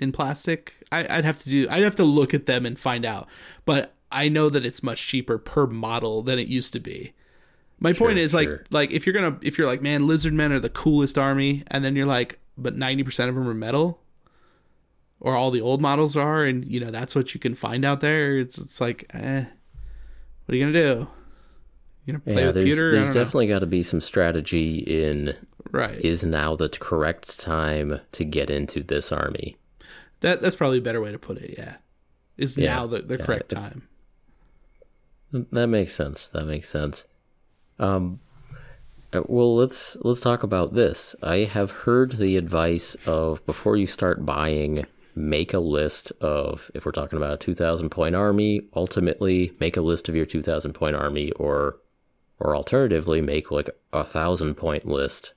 in plastic I, i'd have to do i'd have to look at them and find out. But i know that it's much cheaper per model than it used to be. My point is like sure. like if you're gonna if you're like man lizard men are the coolest army and then you're like but 90% of them are metal or all the old models are and you know that's what you can find out there it's it's like eh what are you gonna do? You gonna play yeah, with there's, pewter? There's definitely got to be some strategy in right. is now the correct time to get into this army. That that's probably a better way to put it yeah is Yeah, now the, the yeah, correct it- time That makes sense. That makes sense. Um, Uh, well, let's let's talk about this. I have heard the advice of before you start buying, make a list of if we're talking about a 2000 point army, ultimately make a list of your 2000 point army or or alternatively make like a 1000 point list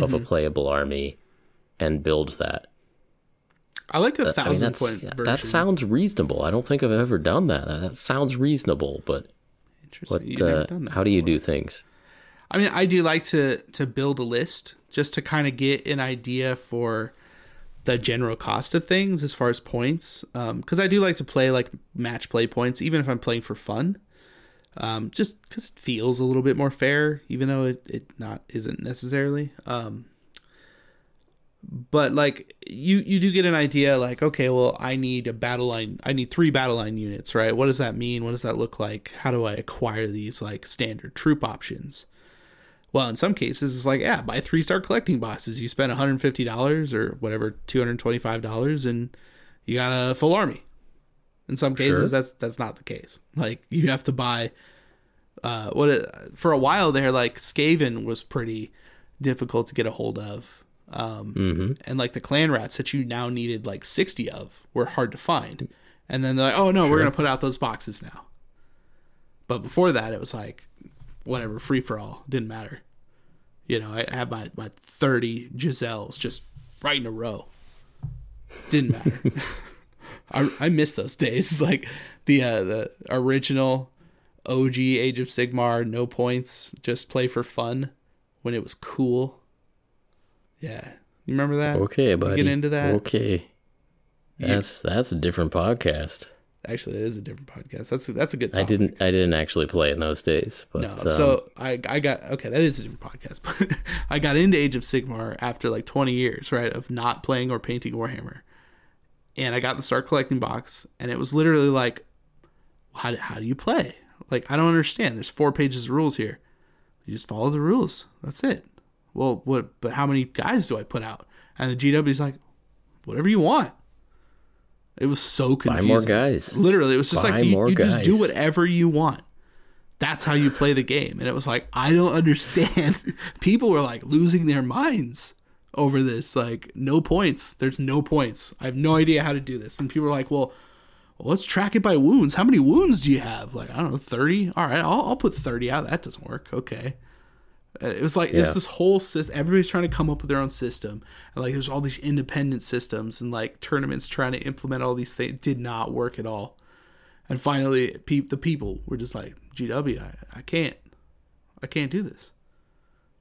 of a playable army and build that. I like the I mean, thousand that's, point that sounds reasonable. I don't think I've ever done that. That, sounds reasonable, but Interesting. what uh, how do you before. do things? I mean, I do like to to build a list just to kind of get an idea for the general cost of things as far as points. Because I do like to play like match play points, even if I'm playing for fun. Um, just because it feels a little bit more fair, even though it, it not isn't necessarily. Um, but like you you do get an idea like okay well i need a battle line i need three battle line units right? What does that mean? What does that look like? How do i acquire these like standard troop options? Well in some cases it's like yeah buy three star collecting boxes. You spend $150 or whatever $225 and you got a full army. In some cases Sure. that's that's not the case. Like you have to buy uh what it, for a while there like skaven was pretty difficult to get a hold of um Mm-hmm. and like the clan rats that you now needed like 60 of were hard to find. And then they're like oh no we're gonna put out those boxes now. But before that it was like whatever free for all didn't matter. You know i had my, my 30 giselles just right in a row. Didn't matter. I, I miss those days. Like the uh, the original og age of sigmar no points just play for fun when it was cool yeah you remember that Okay, You buddy. get into that Okay. That's that's a different podcast. actually it is a different podcast that's that's a good I didn't I didn't actually play in those days, but No, um, so I I got okay. That is a different podcast, but I got into Age of Sigmar after like 20 years, right, of not playing or painting Warhammer, and I got the Start Collecting box, and it was literally like, how how do you play? Like I don't understand. There's four pages of rules here. You just follow the rules. That's it. Well, what? But how many guys do I put out? And the GW's like, whatever you want. It was so confusing. buy more guys. Literally, it was just Buy like you, you just do whatever you want. That's how you play the game. And it was like, I don't understand. People were like losing their minds over this. Like, no points. There's no points. I have no idea how to do this. And people were like, well, well let's track it by wounds. How many wounds do you have? Like, I don't know, 30? All right, I'll, I'll put 30 out. That doesn't work. Okay. Uh, It was like Yeah. it's this whole system. Everybody's trying to come up with their own system, and like there's all these independent systems and like tournaments trying to implement all these things. It did not work at all. And finally, pe- the people were just like, "GW, I, I can't, I can't do this."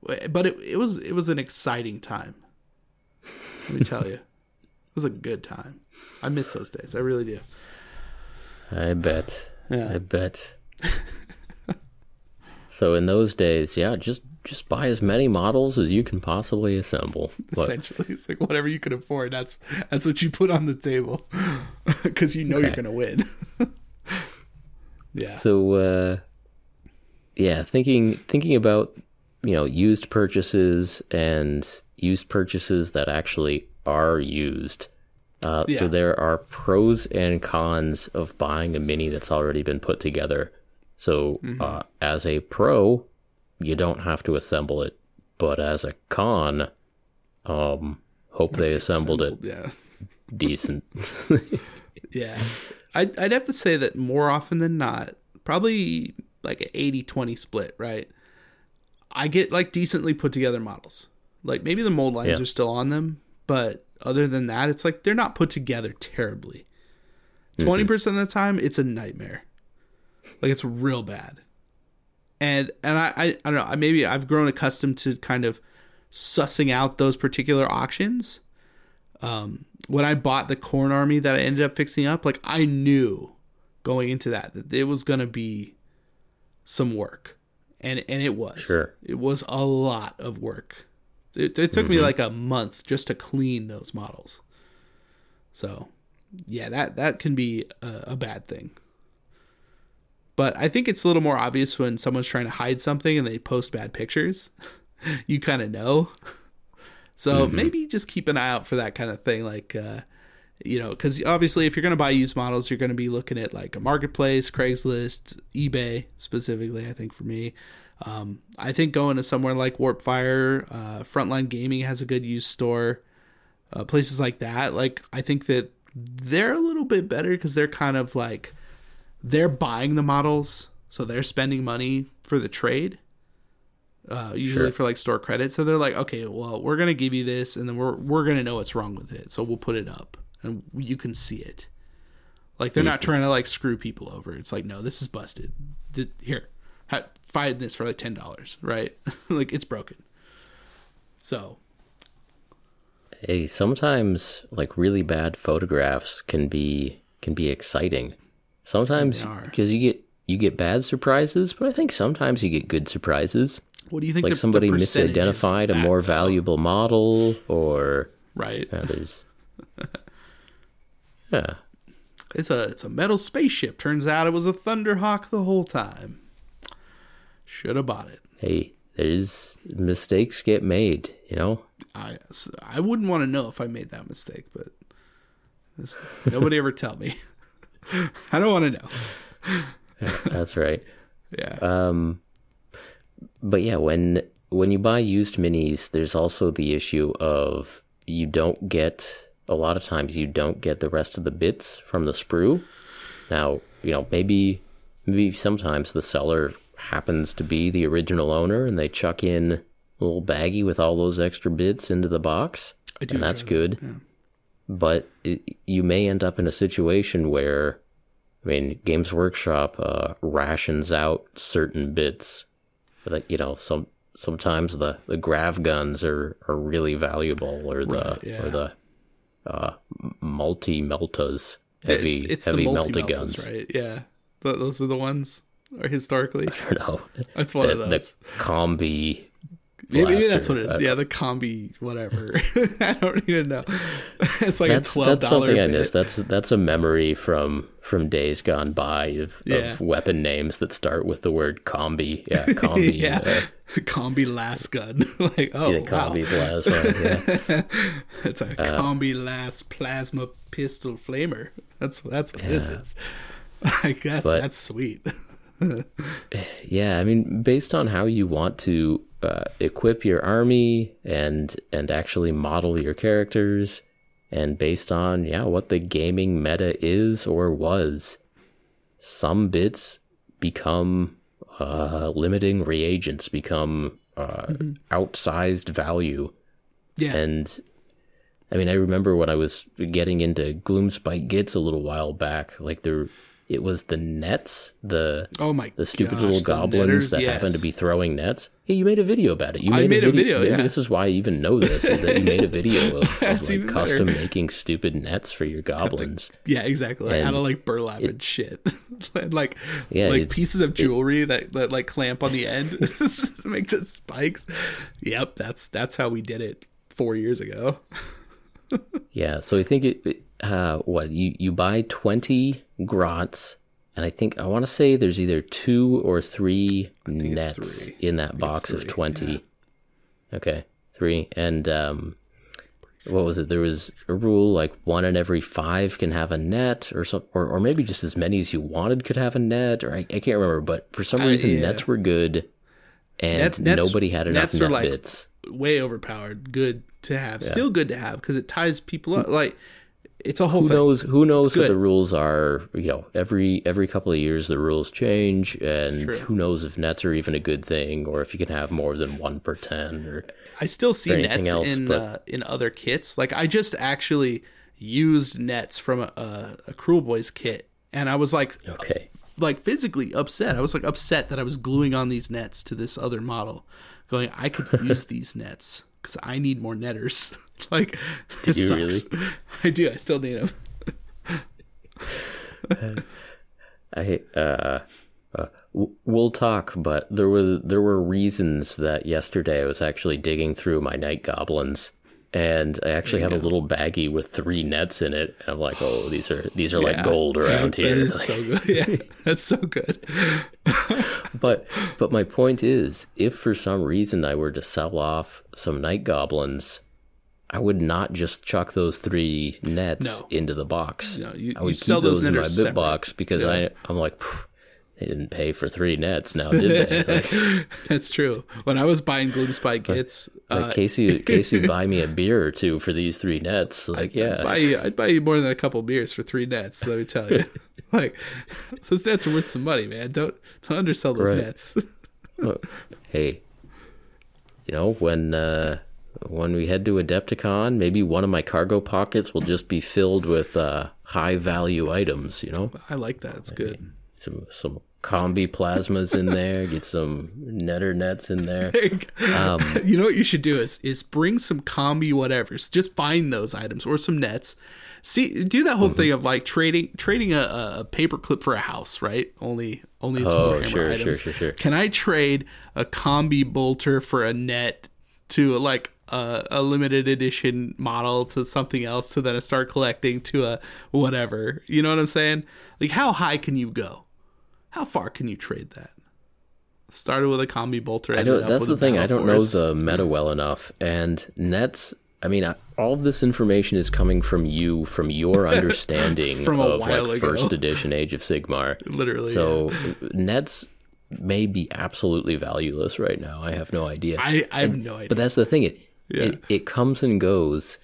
But it, it was it was an exciting time. Let me tell you, it was a good time. I miss those days. I really do. I bet. Yeah. I bet. so in those days, yeah, just just buy as many models as you can possibly assemble. But Essentially, it's like whatever you can afford. That's that's what you put on the table because you know you're gonna win. yeah. so uh yeah, thinking thinking about, you know, used purchases and used purchases that actually are used. Uh, Yeah. So there are pros and cons of buying a mini that's already been put together. So Mm-hmm. uh, as a pro, you don't have to assemble it, but as a con, um, hope they assembled it Yeah. decent. Yeah. I'd, I'd have to say that more often than not, probably like an 80 20 split, right? I get like decently put together models. Like maybe the mold lines Yeah. are still on them, but other than that, it's like they're not put together terribly. 20% of the time, it's a nightmare. Like it's real bad. And and I, I, I don't know, maybe I've grown accustomed to kind of sussing out those particular auctions um, when I bought the Khorne army that I ended up fixing up, like I knew going into that that it was gonna be some work, and and it was. Sure. It was a lot of work. It, it took me like a month just to clean those models. So, yeah, that that can be a, a bad thing. But I think it's a little more obvious when someone's trying to hide something and they post bad pictures. you kind of know. So maybe just keep an eye out for that kind of thing. Like uh, you know, because obviously, if you're going to buy used models, you're going to be looking at like a marketplace, Craigslist, eBay specifically. I think for me, um, I think going to somewhere like Warpfire, uh, Frontline Gaming has a good used store. Uh, places like that, like I think that they're a little bit better because they're kind of like they're buying the models, so they're spending money for the trade. Uh, usually Sure. for like store credit, so they're like, okay, well, we're gonna give you this, and then we're we're gonna know what's wrong with it, so we'll put it up, and you can see it. Like they're not trying to like screw people over. It's like, no, this is busted. Here, ha- find this for like ten dollars, right? like it's broken. So Hey, sometimes like really bad photographs can be can be exciting. Sometimes because you get you get bad surprises, but I think sometimes you get good surprises. what do you think? Like the- the somebody is misidentified a more valuable model, or right? yeah, there's yeah. It's a it's a metal spaceship. Turns out it was a Thunderhawk the whole time. Should have bought it. Hey, there's mistakes get made. You know, I I wouldn't want to know if I made that mistake, but nobody ever tell me. I don't want to know. that's right. Yeah. Um, but yeah, when when you buy used minis, there's also the issue of you don't get a lot of times you don't get the rest of the bits from the sprue. Now, you know, maybe maybe sometimes the seller happens to be the original owner and they chuck in a little baggie with all those extra bits into the box. I do and that's enjoy that, good. yeah. But it, you may end up in a situation where, I mean, Games Workshop uh, rations out certain bits. Like you know, some sometimes the the grav guns are are really valuable, or the Right, yeah. or the uh, multi meltas, heavy it's, it's heavy multi guns. right? Yeah, Th- those are the ones. Or historically, I don't know. that's one the, of those. the combi. Maybe, that's what it is. Uh, yeah, the combi whatever. I don't even know. It's like That's a twelve that's dollar something I missed. That's that's a memory from from days gone by of, Yeah. of weapon names that start with the word combi. Yeah, combi. yeah, uh, combi last gun. like oh yeah, wow, combi plasma. Yeah. it's a combi last plasma pistol flamer. That's that's what this is. I guess But- that's sweet. yeah, I mean, based on how you want to uh, equip your army and and actually model your characters, and based on yeah what the gaming meta is or was, some bits become uh, limiting reagents, become uh, outsized value. Yeah, And I mean, I remember when I was getting into Gloomspite Gitz a little while back, like there, it was the nets, the oh my, the stupid gosh, little goblins netters, that happen to be throwing nets. Hey, you made a video about it. You I made a vid- video, Maybe yeah. this is why I even know this. Is that you made a video of, of like even better. custom making stupid nets for your goblins. Yeah, exactly. And out of like burlap and shit, like Yeah, like pieces of jewelry that, that like clamp on the end to make the spikes. Yep, that's that's how we did it four years ago. Yeah, so I think it. it, Uh, what you you buy twenty grots, and I think I want to say there's either two or three nets three. in that box of twenty. Okay, three, and um, what was it? There was a rule like one in every five can have a net, or some, or or maybe just as many as you wanted could have a net, or I, I can't remember. But for some Uh, reason, yeah. nets were good, and Nets- nobody had enough nets net are like- bits. Way overpowered. Good to have. Still good to have because it ties people up. Like it's a whole who thing. knows who knows what the rules are you know every every couple of years the rules change and who knows if nets are even a good thing or if you can have more than one per 10 or I still see nets else, in but- uh, in other kits. Like I just actually used nets from a, a, a Kruleboyz kit, and I was like, okay like physically upset. I was like upset that I was gluing on these nets to this other model, going, I could use these nets because I need more netters. like, this you sucks. I do. I still need them. i uh, uh we'll talk but there was there were reasons that yesterday i was actually digging through my night goblins and I actually had a little baggie with three nets in it. And I'm like, oh, these are these are like gold around here. That is Like, so good. Yeah, that's so good. But but my point is, if for some reason I were to sell off some night goblins, I would not just chuck those three nets No. into the box. No, you- I would sell those those in my bit separate. box because I I'm like "Phew, they didn't pay for three nets now, did they? Like, That's true. When I was buying Gloomspite kits, like uh, Casey Casey buy me a beer or two for these three nets. Like yeah. I'd buy you, I'd buy you more than a couple beers for three nets. Let me tell you, like those nets are worth some money, man. Don't don't undersell those Right. nets. Hey, you know when uh, when we head to Adepticon, maybe one of my cargo pockets will just be filled with uh, high value items. You know, I like that. It's good. some some combi plasmas in there, get some netter nets in there. Um, you know what you should do is is bring some combi whatevers. Just find those items or some nets. See, do that Mm-hmm. whole thing of like trading trading a, a, paper clip for a house, right? Only only it's Oh, sure, sure, items. sure, sure. Can I trade a combi bolter for a net to like a, a limited edition model to something else to then start collecting to a whatever? You know what I'm saying? Like, how high can you go? How far can you trade that? Started with a combi bolter. I don't. That's the thing. I don't know the meta well enough, and nets. I mean, I, all of this information is coming from you, from your understanding From of like ago. first edition Age of Sigmar. Literally, So nets may be absolutely valueless right now. I have no idea. I, I have no idea. but that's the thing. It, Yeah. it it comes and goes,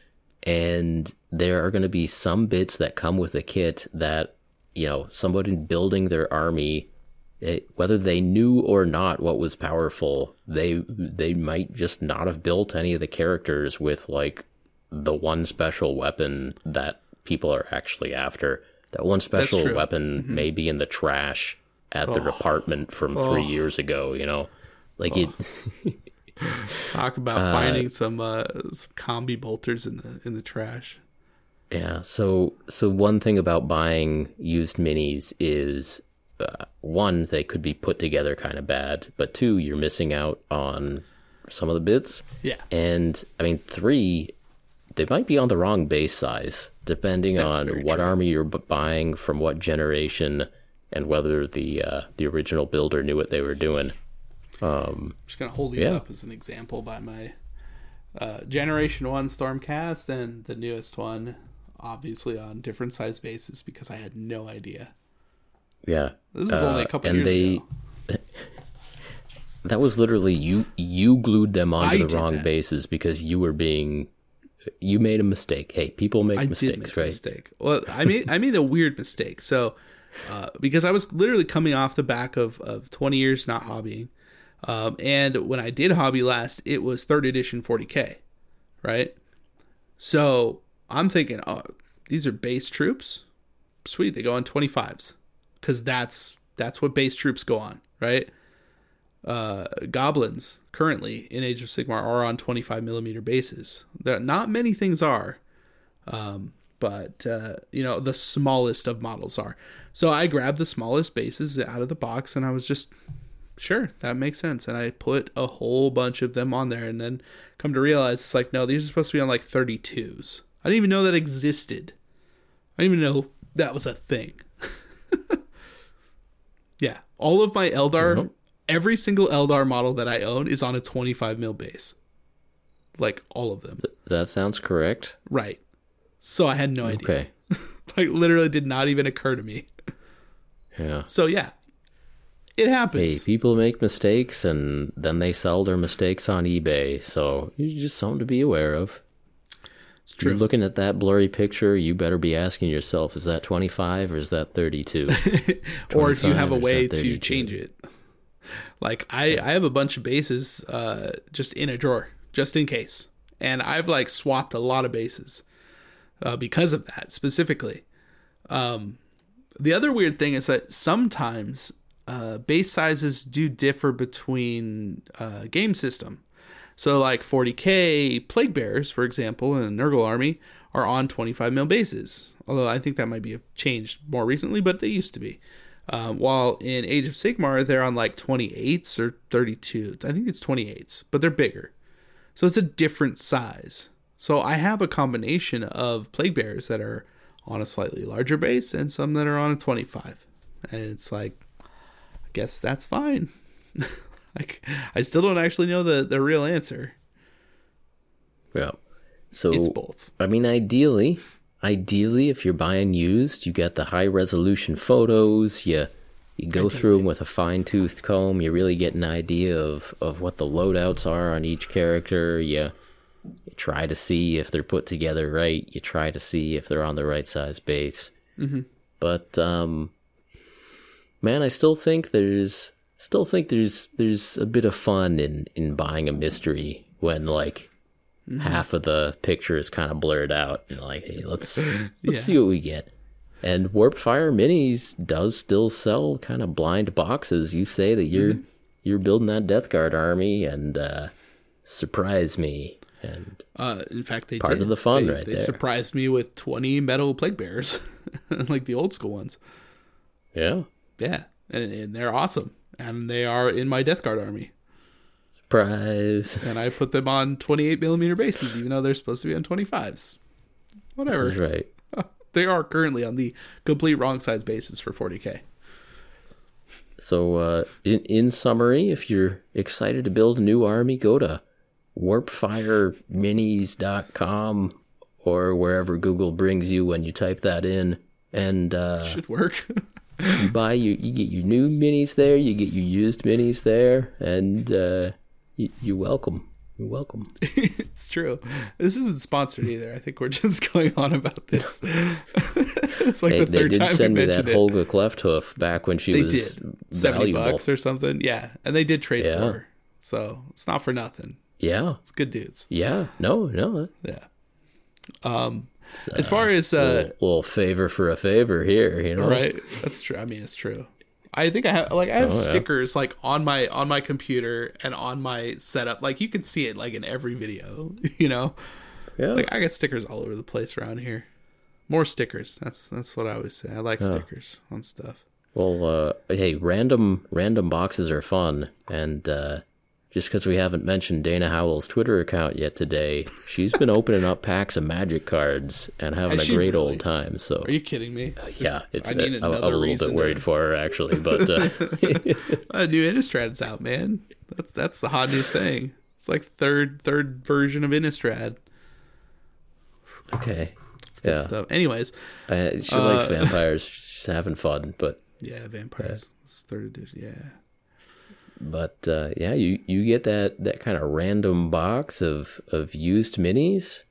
and there are going to be some bits that come with a kit that you know somebody building their army. It, whether they knew or not what was powerful, they they might just not have built any of the characters with like the one special weapon that people are actually after. That one special true. Mm-hmm. weapon may be in the trash at the department from three years ago. You know, like it. Talk about finding some uh, some combi bolters in the in the trash. Yeah. So so one thing about buying used minis is uh, one they could be put together kind of bad, but two you're missing out on some of the bits, Yeah, and I mean three they might be on the wrong base size depending That's on what true. army you're buying from what generation and whether the uh, the original builder knew what they were doing. I'm just gonna hold these Yeah. up as an example by my uh, Generation One Stormcast and the newest one, obviously on different size bases because I had no idea. Yeah. This was only a Uh, couple and years they ago. that was literally you you glued them onto I the wrong that. bases because you were being you made a mistake hey people make I mistakes make right a mistake. Well, I made I made a weird mistake. So, uh, because I was literally coming off the back of of 20 years not hobbying, um, and when I did hobby last, it was third edition 40k, right? So I'm thinking, oh, these are base troops. Sweet, they go on 25s, because that's that's what base troops go on, right? Uh, goblins currently in Age of Sigmar are on 25 millimeter bases. There, not many things are, um, but uh, you know the smallest of models are. So I grabbed the smallest bases out of the box, and I was just sure that makes sense, and I put a whole bunch of them on there, and then come to realize it's like no, these are supposed to be on like 32s. I didn't even know that existed. I didn't even know that was a thing. yeah, all of my Eldar, every single Eldar model that I own is on a 25 mil base. Like all of them. that sounds correct Right. So I had no idea. okay Like literally did not even occur to me. yeah So yeah. It hey happens. people make mistakes and then they sell their mistakes on ebay so it's just something to be aware of it's you're looking at that blurry picture you better be asking yourself is that 25 or is that 32 or if you have a way to change it. Like I I have a bunch of bases uh just in a drawer just in case. And I've like swapped a lot of bases uh because of that specifically. Um the other weird thing is that sometimes uh, base sizes do differ between uh, game system. So, like 40k Plague Bearers, for example, in the Nurgle army, are on 25 mil bases. Although I think that might be changed more recently, but they used to be. Um, while in Age of Sigmar, they're on like 28s or 32. I think it's 28s, but they're bigger. So it's a different size. So I have a combination of Plague Bearers that are on a slightly larger base and some that are on a 25. And it's like, I guess that's fine. like, I still don't actually know the, the real answer. Yeah. So it's both. I mean, ideally, ideally, if you're buying used, you get the high resolution photos. You you go through them with a fine tooth comb. You really get an idea of of what the loadouts are on each character. You you try to see if they're put together right. You try to see if they're on the right size base. Mm-hmm. But um, man, I still think there's still think there's there's a bit of fun in in buying a mystery when like Mm-hmm. half of the picture is kind of blurred out. And like, hey, let's let's Yeah. see what we get. And Warpfire Minis does still sell kind of blind boxes. You say that you're Mm-hmm. you're building that Death Guard army and uh, surprise me. And Uh, in fact, they Part did. of the fun they, right they there. surprised me with twenty metal plague bears, like the old school ones. yeah, Yeah, and, and they're awesome, and they are in my Death Guard army. surprise. And I put them on twenty-eight millimeter bases, even though they're supposed to be on twenty-fives. Whatever. That's right. They are currently on the complete wrong size bases for 40k. So, uh, in, in summary, if you're excited to build a new army, go to warpfireminis.com or wherever Google brings you when you type that in. And uh, Should work. you buy you, you get your new minis there, you get your used minis there, and uh, you, you're welcome. You're welcome. it's true. This isn't sponsored either. I think we're just going on about this. it's like They, the they third did time send me that it. Holga Clefthoof back when she They was did seventy valuable. bucks or something. Yeah, and they did trade Yeah. for her, so it's not for nothing. Yeah, It's good dudes. yeah. No, no. Yeah. Um, as far as uh, little, little favor for a favor here, you know. right, that's true. I mean, it's true. I think I have like I have Oh, yeah. stickers like on my on my computer and on my setup. Like you can see it like in every video. You know, Yeah. like I got stickers all over the place around here. More stickers. That's that's what I always say. I like stickers on stuff. Well, uh, hey, random random boxes are fun, and uh, just because we haven't mentioned Dana Howl's Twitter account yet today, she's been opening up packs of Magic cards and having Has a great really? old time. So Are you kidding me? yeah, it's I uh, need I'm, I'm a little bit to- worried for her actually, but uh, A new Innistrad's out, man. That's that's the hot new thing. It's like third third version of Innistrad okay, yeah, stuff. Anyways, uh, she likes Uh, vampires. She's having fun, but yeah, vampires. It's third edition. Yeah. But uh, yeah, you you get that that kind of random box of of used minis.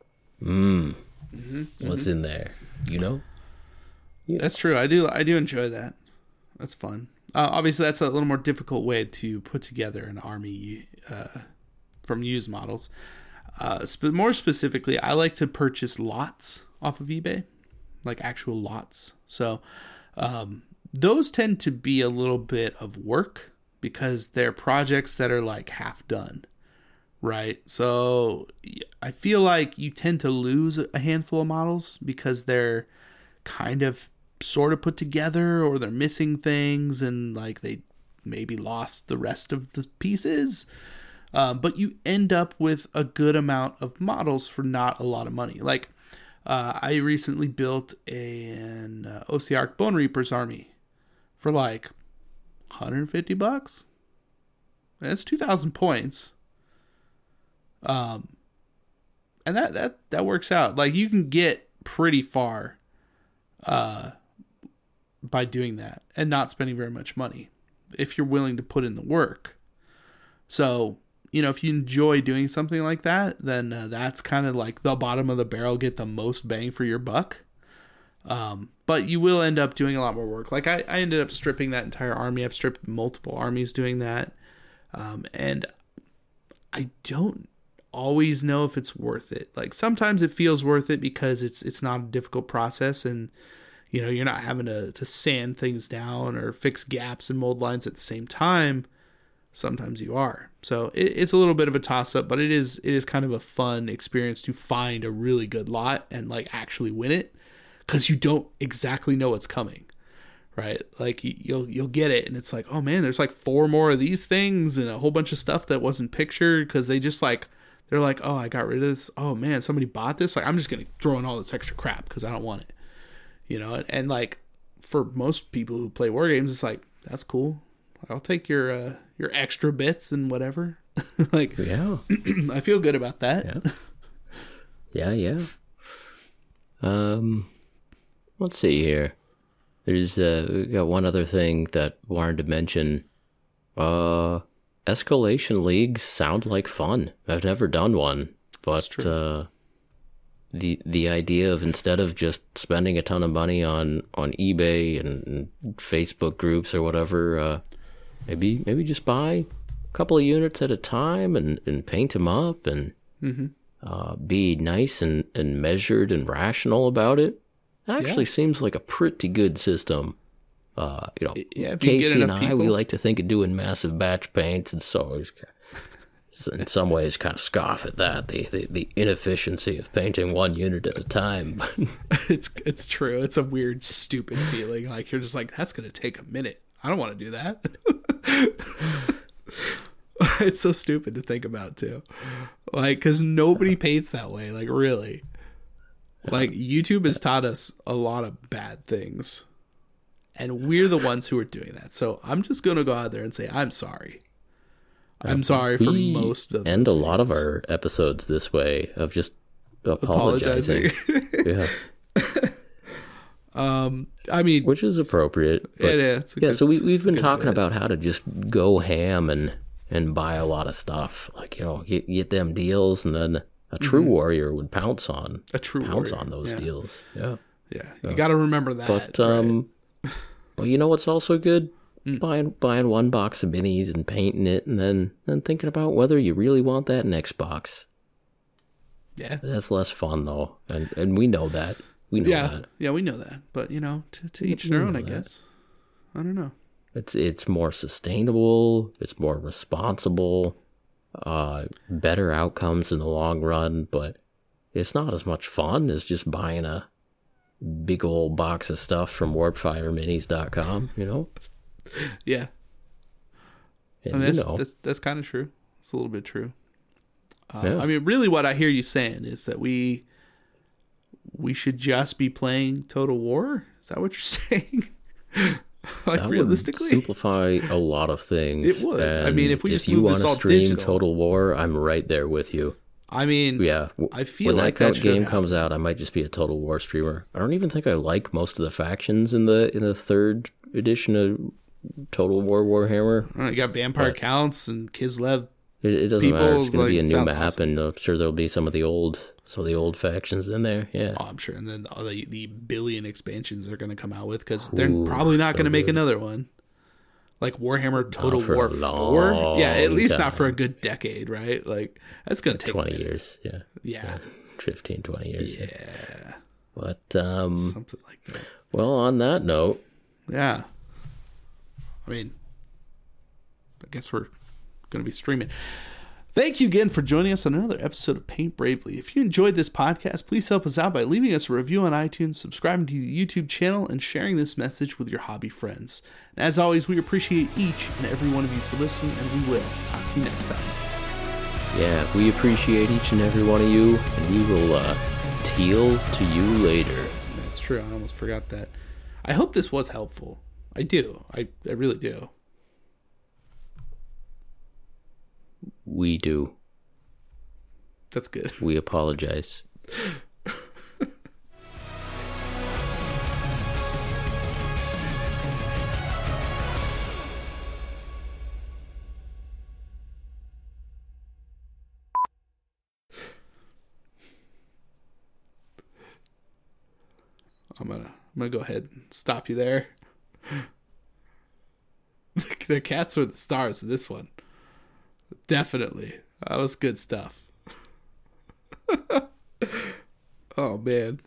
Mm. Mm-hmm, What's in there? You know. That's true. I do. I do enjoy that. That's fun. Uh, obviously, that's a little more difficult way to put together an army uh, from used models. Uh, sp- more specifically, I like to purchase lots off of eBay, like actual lots. So um, those tend to be a little bit of work because they're projects that are like half done, right? So I feel like you tend to lose a handful of models because they're kind of sort of put together or they're missing things and like they maybe lost the rest of the pieces. Um, but you end up with a good amount of models for not a lot of money. Like uh, I recently built an uh, OBR Bonereapers army for like 150 bucks. That's 2,000 points. Um, and that that that works out. Like you can get pretty far uh by doing that and not spending very much money if you're willing to put in the work. So, you know, if you enjoy doing something like that, then uh, that's kind of like the bottom of the barrel, get the most bang for your buck. Um, but you will end up doing a lot more work. Like I, I ended up stripping that entire army. I've stripped multiple armies doing that. Um, and I don't always know if it's worth it. Like sometimes it feels worth it because it's it's not a difficult process and you know you're not having to, to sand things down or fix gaps and mold lines at the same time. Sometimes you are. So it, it's a little bit of a toss up, but it is it is kind of a fun experience to find a really good lot and like actually win it because you don't exactly know what's coming right? Like you- you'll you'll get it, and it's like, oh man, there's like four more of these things and a whole bunch of stuff that wasn't pictured because they just like they're like, oh, I got rid of this. Oh man, somebody bought this. Like I'm just gonna throw in all this extra crap because I don't want it, you know. And, and like for most people who play war games, it's like that's cool. I'll take your uh, your extra bits and whatever. like Yeah. I feel good about that. Yeah. Yeah, yeah. Um, let's see here. There's uh, we got one other thing that wanted to mention. Uh, escalation leagues sound like fun. I've never done one, but uh, the the idea of instead of just spending a ton of money on on eBay and, and Facebook groups or whatever, uh, maybe maybe just buy a couple of units at a time and and paint them up and uh, be nice and, and measured and rational about it. Actually, seems like a pretty good system. Uh, you know, Yeah, if you get Casey and I, we like to think of doing massive batch paints, and so in some ways, kind of scoff at that the, the the inefficiency of painting one unit at a time. it's it's true. It's a weird, stupid feeling. Like you're just like, that's gonna take a minute. I don't want to do that. it's so stupid to think about too. Like, because nobody paints that way. Like, really. Like YouTube has taught us a lot of bad things, and we're the ones who are doing that. So I'm just gonna go out there and say I'm sorry. I'm uh, sorry for we most of end a lot of our episodes this way of just apologizing. apologizing. yeah, um, I mean, which is appropriate. It is. It's a yeah, good- so we we've been talking bit. about how to just go ham and and buy a lot of stuff, like you know, get get them deals, and then a true warrior would pounce on Mm-hmm. a true pounce warrior. on those yeah. deals. Yeah. Yeah, you got to remember that. But right? um, well, you know what's also good? Mm. Buying buying one box of minis and painting it, and then then thinking about whether you really want that next box. yeah, That's less fun though, and and we know that. We know yeah, that. yeah, we know that. But you know, to, to each their own, I that. guess. I don't know. It's it's more sustainable. It's more responsible. Uh, better outcomes in the long run, but it's not as much fun as just buying a big old box of stuff from warpfireminis.com, you know? Yeah, And and you that's know, that's, that's kind of true. It's a little bit true. Um, Yeah. I mean, really, what I hear you saying is that we we should just be playing Total War. Is that what you're saying? like that would realistically, simplify a lot of things. It would. I mean, if we just you move this wanna all stream digital- Total War, I'm right there with you. I mean, Yeah, I feel when like that, that game happen. comes out, I might just be a Total War streamer. I don't even think I like most of the factions in the in the third edition of Total War Warhammer. You got Vampire Counts and Kislev. It, it doesn't matter. It's to be a new map, and I'm sure there'll be some of the old some of the old factions in there. Yeah, Oh, I'm sure, and then all the the billion expansions they're going to come out with because they're Ooh, probably not so going to make another one. Like Warhammer Total War Four, yeah, at least not for a good decade, right? Like that's going to take twenty years. Yeah, Yeah, 15, 20 years. yeah, But um, something like that. well, on that note, Yeah, I mean, I guess we're going to be streaming. Thank you again for joining us on another episode of Paint Bravely. If you enjoyed this podcast, please help us out by leaving us a review on iTunes, subscribing to the YouTube channel, and sharing this message with your hobby friends. And as always, we appreciate each and every one of you for listening, and we will talk to you next time. yeah, we appreciate each and every one of you, and we will uh, teal to you later. That's true. I almost forgot that. I hope this was helpful. I do. I, I really do. We do. That's good. We apologize. I'm gonna I'm gonna go ahead and stop you there. the cats are the stars of this one. Definitely. That was good stuff. oh man.